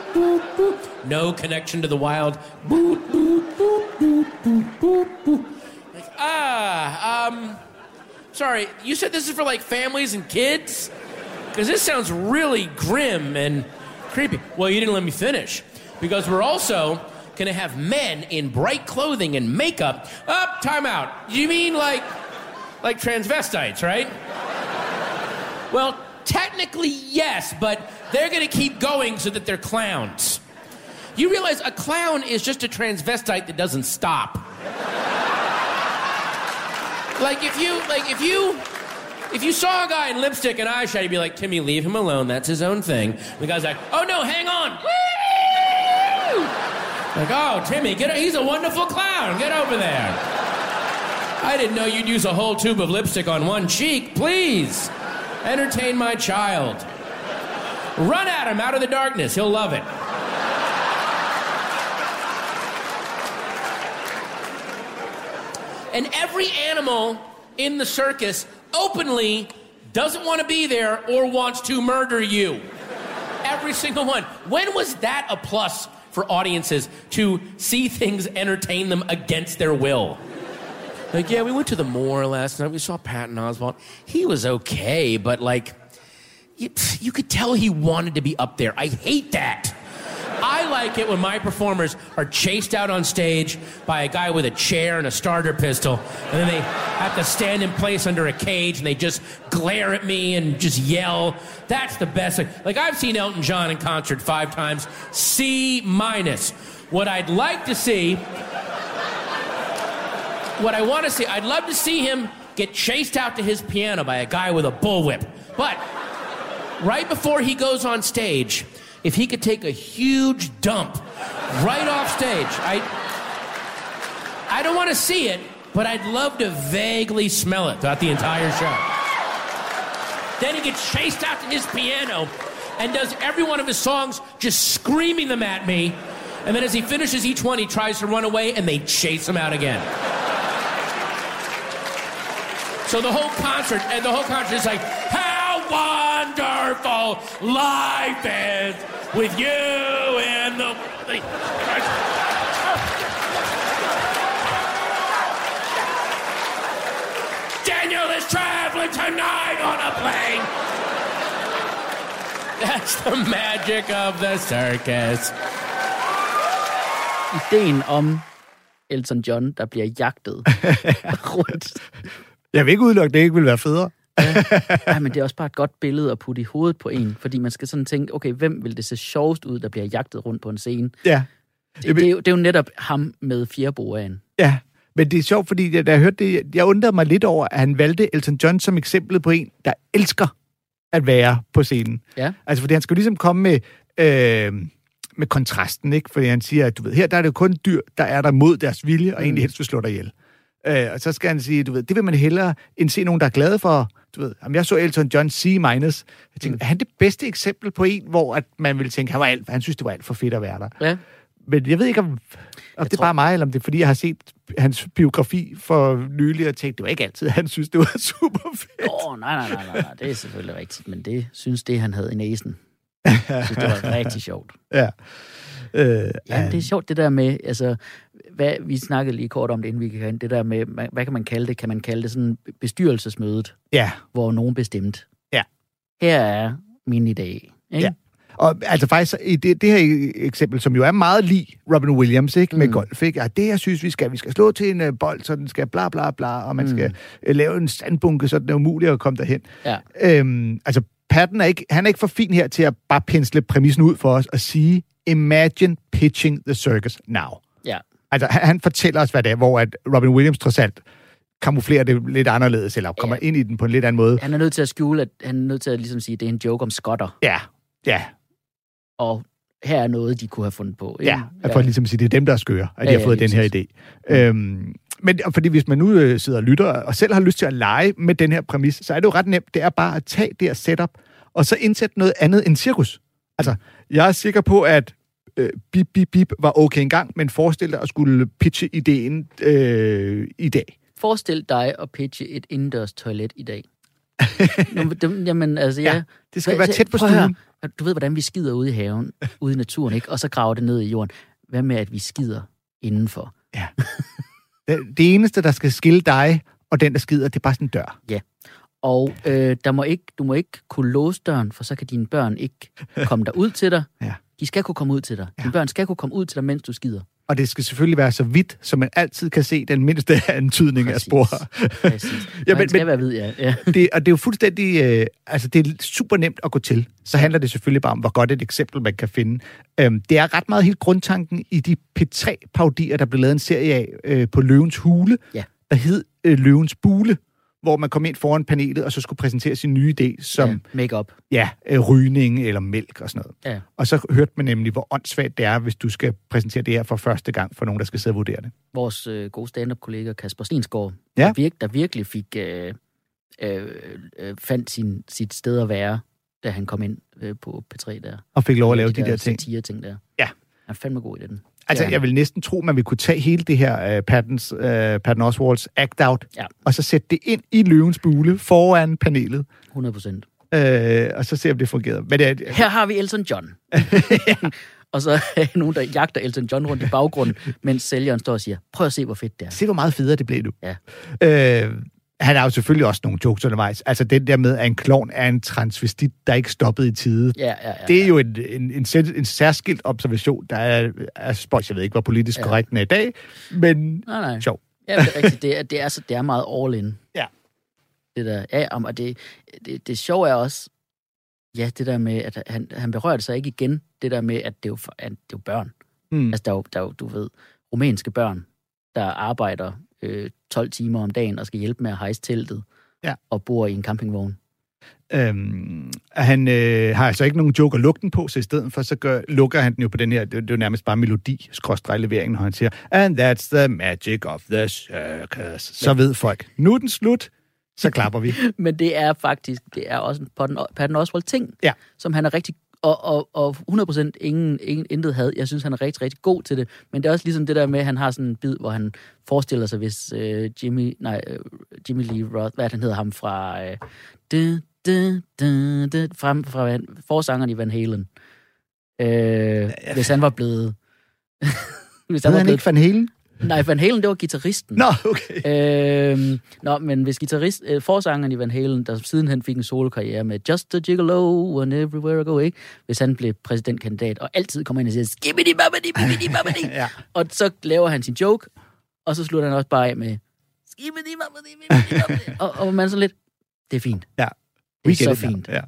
No connection to the wild. Boo, doo, doo, doo, doo, doo, doo. Like, ah, um, sorry, you said this is for like families and kids? Because this sounds really grim and creepy. Well, you didn't let me finish. Because we're also going to have men in bright clothing and makeup. Up, time out. You mean like, like transvestites, right? Well, technically, yes, but they're going to keep going so that they're clowns. You realize a clown is just a transvestite that doesn't stop. like if you, like if you, if you saw a guy in lipstick and eyeshadow, you'd be like, Timmy, leave him alone. That's his own thing. The guy's like, oh no, hang on. Like, oh, Timmy, get he's a wonderful clown. Get over there. I didn't know you'd use a whole tube of lipstick on one cheek. Please, entertain my child. Run at him out of the darkness. He'll love it. And every animal in the circus openly doesn't want to be there or wants to murder you. Every single one. When was that a plus for audiences to see things entertain them against their will? Like, yeah, we went to the moor last night. We saw Patton Oswalt. He was okay, but like, you, you could tell he wanted to be up there. I hate that. I like it when my performers are chased out on stage by a guy with a chair and a starter pistol, and then they have to stand in place under a cage and they just glare at me and just yell. That's the best. Like I've seen Elton John in concert five times, C minus. What I'd like to see what I want to see, I'd love to see him get chased out to his piano by a guy with a bullwhip. But right before he goes on stage, if he could take a huge dump right off stage, I I don't want to see it, but I'd love to vaguely smell it throughout the entire show. Then he gets chased out to his piano and does every one of his songs just screaming them at me. And then as he finishes each one, he tries to run away and they chase him out again. So the whole concert, and the whole concert is like, how wonderful life is with you in the. Daniel is traveling tonight on a plane. That's the magic of the circus. Ideen om Elton John, der bliver jagtet rundt. Jeg vil ikke udelukke, at det ikke vil være federe. Ja, men det er også bare et godt billede at putte i hovedet på en, fordi man skal sådan tænke, okay, hvem vil det se sjovest ud, der bliver jagtet rundt på en scene? Ja. Det, det, er, jo, det er jo netop ham med fjerboaen. Ja, men det er sjovt, fordi da jeg hørte det, jeg undrede mig lidt over, at han valgte Elton John som eksempel på en, der elsker at være på scenen. Ja. Altså, fordi han skal jo ligesom komme med, øh, med kontrasten, ikke? Fordi han siger, at du ved, her der er det jo kun dyr, der er der mod deres vilje, og egentlig helst vil slå dig ihjel. Øh, og så skal han sige, du ved, det vil man hellere end se nogen, der er glade for, du ved, jamen, jeg så Elton John C-. minus. Jeg tænkte, er han det bedste eksempel på en, hvor at man ville tænke, han, var alt, han synes, det var alt for fedt at være der? Ja. Men jeg ved ikke, om, om det er tror- bare mig, eller om det er, fordi jeg har set hans biografi for nylig, og tænkt, det var ikke altid, han synes, det var super fedt. Åh, oh, nej, nej, nej, nej, nej, det er selvfølgelig rigtigt, men det synes det, han havde i næsen. Jeg synes, det var rigtig sjovt. Ja. Øh, Ja, det er sjovt, det der med, altså, hvad, vi snakkede lige kort om det, inden vi gik det der med, hvad, kan man kalde det? Kan man kalde det sådan bestyrelsesmødet, ja. hvor nogen bestemt? Ja. Her er min idé, ikke? Ja. Og altså faktisk, i det, det her eksempel, som jo er meget lig Robin Williams, ikke, med Mm. golf, ikke? Ja, det jeg synes, vi skal, vi skal slå til en uh, bold, så den skal bla bla bla, og man Mm. skal uh, lave en sandbunke, så den er umuligt at komme derhen. Ja. Øhm, altså, Patton er ikke, han er ikke for fin her til at bare pensle præmissen ud for os og sige, imagine pitching the circus now. Ja. Altså, han, han fortæller os, hvad det er, hvor at Robin Williams trods alt kamuflerer det lidt anderledes, eller kommer Ja. ind i den på en lidt anden måde. Han er nødt til at skjule, at han er nødt til at ligesom sige, at det er en joke om skotter, Ja, ja, og her er noget, de kunne have fundet på. Ikke? ja. For ligesom at sige, det er dem, der er skøre, at de Ja, har ja, fået lige den her idé. Øhm, men fordi hvis man nu øh, sidder og lytter, og selv har lyst til at lege med den her præmis, så er det jo ret nemt. Det er bare at tage det her setup, og så indsætte noget andet end cirkus. Altså, jeg er sikker på, at øh, bip, bip, bip var okay engang, men forestil dig at skulle pitche ideen øh, i dag. Forestil dig at pitche et indendørs toilet i dag. Jamen, altså, ja. Ja, det skal Hvad- være tæt på stuen. Du ved, hvordan vi skider ude i haven, ude i naturen, ikke? Og så graver det ned i jorden. Hvad med, at vi skider indenfor? Det, det eneste, der skal skille dig og den, der skider, det er bare sådan en dør. Og øh, der må ikke, du må ikke kunne låse døren, for så kan dine børn ikke komme der ud til dig. Ja. De skal kunne komme ud til dig. Dine børn skal kunne komme ud til dig, mens du skider. Og det skal selvfølgelig være så vidt, så man altid kan se den mindste antydning af Præcis. spor. Præcis. Ja, ja, men- men, skal men- være vid, ja. ja. det, og det er jo fuldstændig, øh, altså det er super nemt at gå til. Så handler det selvfølgelig bare om, hvor godt et eksempel man kan finde. Øhm, det er ret meget helt grundtanken i de P3-paudier, der blev lavet en serie af øh, på Løvens Hule, Ja. der hed øh, Løvens Bule, hvor man kom ind foran panelet, og så skulle præsentere sin nye idé, som ja. Make-up. ja, øh, rygning eller mælk og sådan noget. Ja. Og så hørte man nemlig, hvor åndssvagt det er, hvis du skal præsentere det her for første gang for nogen, der skal sidde og vurdere det. Vores øh, gode stand-up-kollega Kasper Stensgaard, Ja. der, virk, der virkelig fik øh, øh, øh, fandt sin, sit sted at være, da han kom ind øh, på P3 der. Og fik lov at lave de, der ting. ting der. Ja. Han er fandme god i den. Altså, Ja. jeg vil næsten tro, man vil kunne tage hele det her uh, Pattons, uh, Patton Oswalds act out, Ja. og så sætte det ind i løvens bule foran panelet, 100 procent. uh, og så se, om det fungerer. Men det er, Her har vi Elton John. og så er nogen, der jagter Elton John rundt i baggrunden, mens sælgeren står og siger, prøv at se, hvor fedt det er. se, hvor meget federe det blev nu. Ja. Uh, han har jo selvfølgelig også nogle jokes undervejs. Altså den der med, at en klovn er en transvestit, der ikke stoppede i tide. Ja, ja, ja. Det er jo en, en, en, en særskilt observation, der er, er spøjs. Jeg ved ikke, hvor politisk Ja. korrekt den er i dag, men Nej, nej. sjov. Ja, det er rigtigt. Det er, det er, så, det er meget all in. Ja. Det der. Ja, om- og det, det, det sjove er også, ja, det der med, at han, han berørte sig ikke igen, det der med, at det er jo, at det er jo børn. Mm. Altså, der er jo, der er jo, du ved, rumænske børn, der arbejder øh, 12 timer om dagen og skal hjælpe med at hejse teltet Ja. og bor i en campingvogn. Øhm, han øh, har altså ikke nogen joke at lukke den på, så i stedet for, så gør, lukker han den jo på den her, det, det er jo nærmest bare melodi, leveringen, når han siger, and that's the magic of the circus. Så ved folk, nu er den slut, så klapper vi. Men det er faktisk, det er også en Patton Oswalt ting, Ja. som han er rigtig, og, og, og 100% ingen, ingen, intet had. Jeg synes, han er rigtig, rigtig god til det. Men det er også ligesom det der med, at han har sådan en bid, hvor han forestiller sig, hvis øh, Jimmy, nej, øh, Jimmy Lee Roth, hvad det, han hedder ham fra, øh, du, du, du, du, fra, fra forsangeren i Van Halen. Øh, hvis han var blevet... hvis Ved var han blevet, ikke Van Halen? Nej, Van Halen, det var gitarristen. Nå, okay. Øhm, nå, men hvis guitarist, øh, forsangeren i Van Halen, der sidenhen fik en solokarriere med Just a Gigolo and Everywhere I Go, ikke? Hvis han blev præsidentkandidat, og altid kommer ind og siger, skibbidi babbidi bibbidi babbidi. Ja. Og så laver han sin joke, og så slutter han også bare af med, skibbidi babbidi bibbidi og, og man så lidt, det er fint. Ja. Det er så fint. Ja.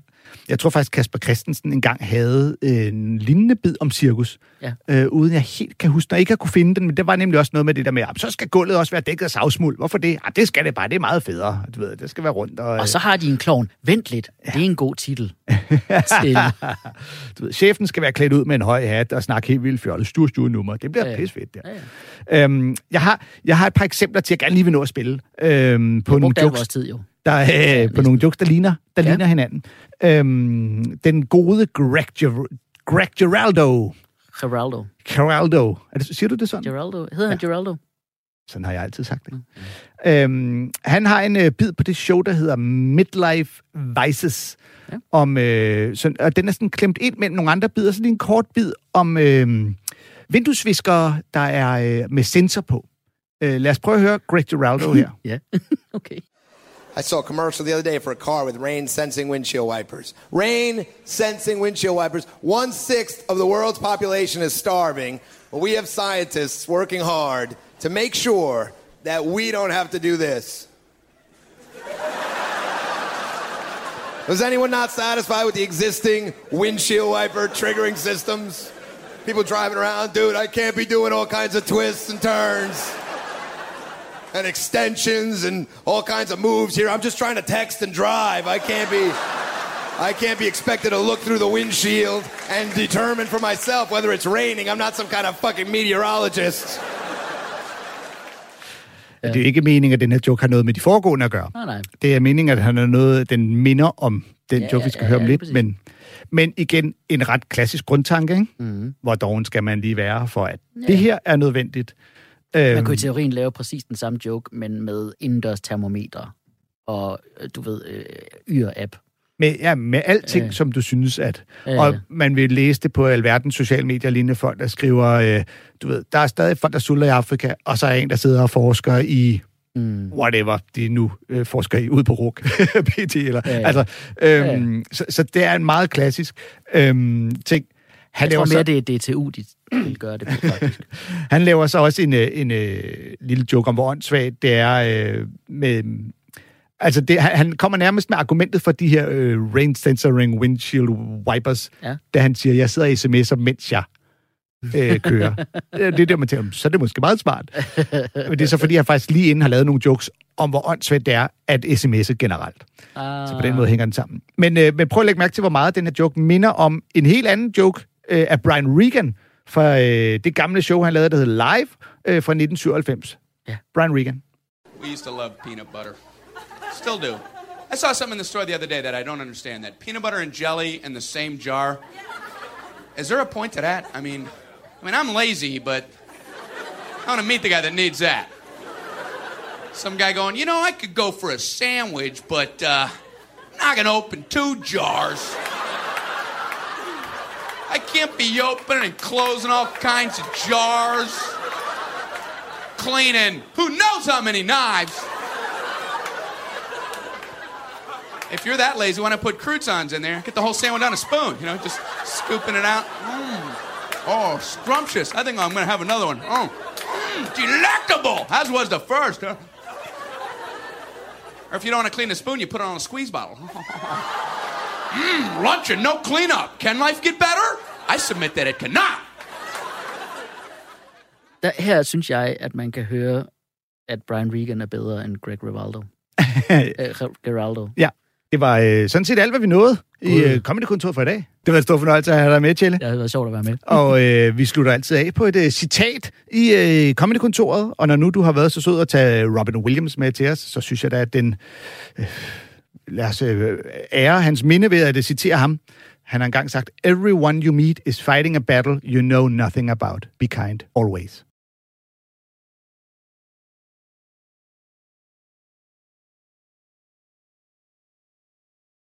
Jeg tror faktisk, Kasper Christensen engang havde en lignende bid om cirkus, Ja. øh, uden jeg helt kan huske, når jeg ikke har kunne finde den, men det var nemlig også noget med det der med, at så skal gulvet også være dækket af savsmuld. Hvorfor det? Ah, det skal det bare, det er meget federe. Du ved, det skal være rundt. Og, Og så har de en klovn. Vent lidt, det er en god titel. til, du ved, chefen skal være klædt ud med en høj hat og snakke helt vildt fjollet. Stur, stur nummer. Det bliver Ja, ja, ja. pissefedt, der. ja, ja. Øhm, jeg, har, jeg har et par eksempler til, at jeg gerne lige vil nå at spille. Øhm, på nogle jokes, tid jo. Der, er, øh, på nogle jokes, der ligner, der Ja. ligner hinanden. Øhm, den gode Greg, Ger- Greg Giraldo. Geraldo. Geraldo. Er det, siger du det sådan? Geraldo. Hedder han Geraldo? Sådan har jeg altid sagt det. Øhm, han har en øh, bid på det show, der hedder Midlife Vices. Ja. Om, øh, sådan, og den er sådan klemt ind mellem nogle andre bidder. Så lige en kort bid om øh, vinduesviskere, der er øh, med sensor på. Øh, lad os prøve at høre Greg Giraldo her. Ja. okay. I saw a commercial the other day for a car with rain sensing windshield wipers. Rain sensing windshield wipers. One sixth of the world's population is starving. Well, we have scientists working hard to make sure that we don't have to do this. Was anyone not satisfied with the existing windshield wiper triggering systems? People driving around, dude, I can't be doing all kinds of twists and turns and extensions and all kinds of moves here. I'm just trying to text and drive. I can't be I can't be expected to look through the windshield and determine for myself whether it's raining. I'm not some kind of fucking meteorologist. Ja. Det er jo ikke meningen, at den her joke har noget med de foregående at gøre. Nej, nej. Det er meningen, at han er noget, den minder om den Ja, joke, ja, vi skal ja, høre om ja, lidt. præcis. Men, men igen, en ret klassisk grundtanke, ikke? Mhm. Mm. Hvor doven skal man lige være for, at ja. det her er nødvendigt. Man Øhm, kunne i teorien lave præcis den samme joke, men med indendørs termometer og, øh, du ved, øh, yr-app. med, ja, med alting, Ja. som du synes, at... Ja, Og man vil læse det på alverdens sociale medier, lignende folk, der skriver, øh, du ved, der er stadig folk, der sulter i Afrika, og så er en, der sidder og forsker i Mm. whatever de nu øh, forsker i, ude på RUK, PT, eller... Ja. Altså, øhm, Så, så det er en meget klassisk øhm, ting. Han Jeg laver, tror mere, så, det er DTU, de vil gøre det på, faktisk. han laver så også en, øh, en, øh, lille joke om, hvor åndssvagt det er øh, med... Altså, det, han, han kommer nærmest med argumentet for de her øh, rain censoring windshield wipers, Ja. da han siger, jeg sidder og sms'er, mens jeg øh, kører. Det er der, man tænker, så er det måske meget smart. Men det er så, fordi jeg faktisk lige inden har lavet nogle jokes om, hvor åndssvagt det er at sms'e generelt. Ah, Så på den måde hænger den sammen. Men, øh, men prøv at lægge mærke til, hvor meget den her joke minder om en helt anden joke øh, af Brian Regan fra øh, det gamle show, han lavede, der hed Live øh, fra 1997. Ja. Brian Regan. We used to love peanut butter. Still do. I saw something in the store the other day that I don't understand. That peanut butter and jelly in the same jar. Is there a point to that? I mean, I mean, I'm lazy, but I want to meet the guy that needs that. Some guy going, you know, I could go for a sandwich, but uh, I'm not gonna open two jars. I can't be opening and closing all kinds of jars. Cleaning who knows how many knives. if you're that lazy, why not put croutons in there? Get the whole sandwich on a spoon, you know, just scooping it out. Mm. Oh, scrumptious. I think I'm going to have another one. Oh, mm, delectable, as was the first. Huh? Or if you don't want to clean the spoon, you put it on a squeeze bottle. Mmm, lunch and no cleanup. Can life get better? I submit that it cannot. Der, her synes jeg, at man kan høre, at Brian Regan er bedre end Greg Rivaldo. øh, Geraldo. Ja, det var øh, sådan set alt, hvad vi nåede i øh, Comedy-kontoret for i dag. Det var en stor fornøjelse at have dig med, Tjelle. Det har været sjovt at være med. Og øh, vi slutter altid af på et øh, citat i øh, Comedy-kontoret. Og når nu du har været så sød at tage Robin Williams med til os, så synes jeg da, at den... Øh, lad os øh, ære hans minde ved at citere ham. Han har engang sagt, Everyone you meet is fighting a battle you know nothing about. Be kind, always.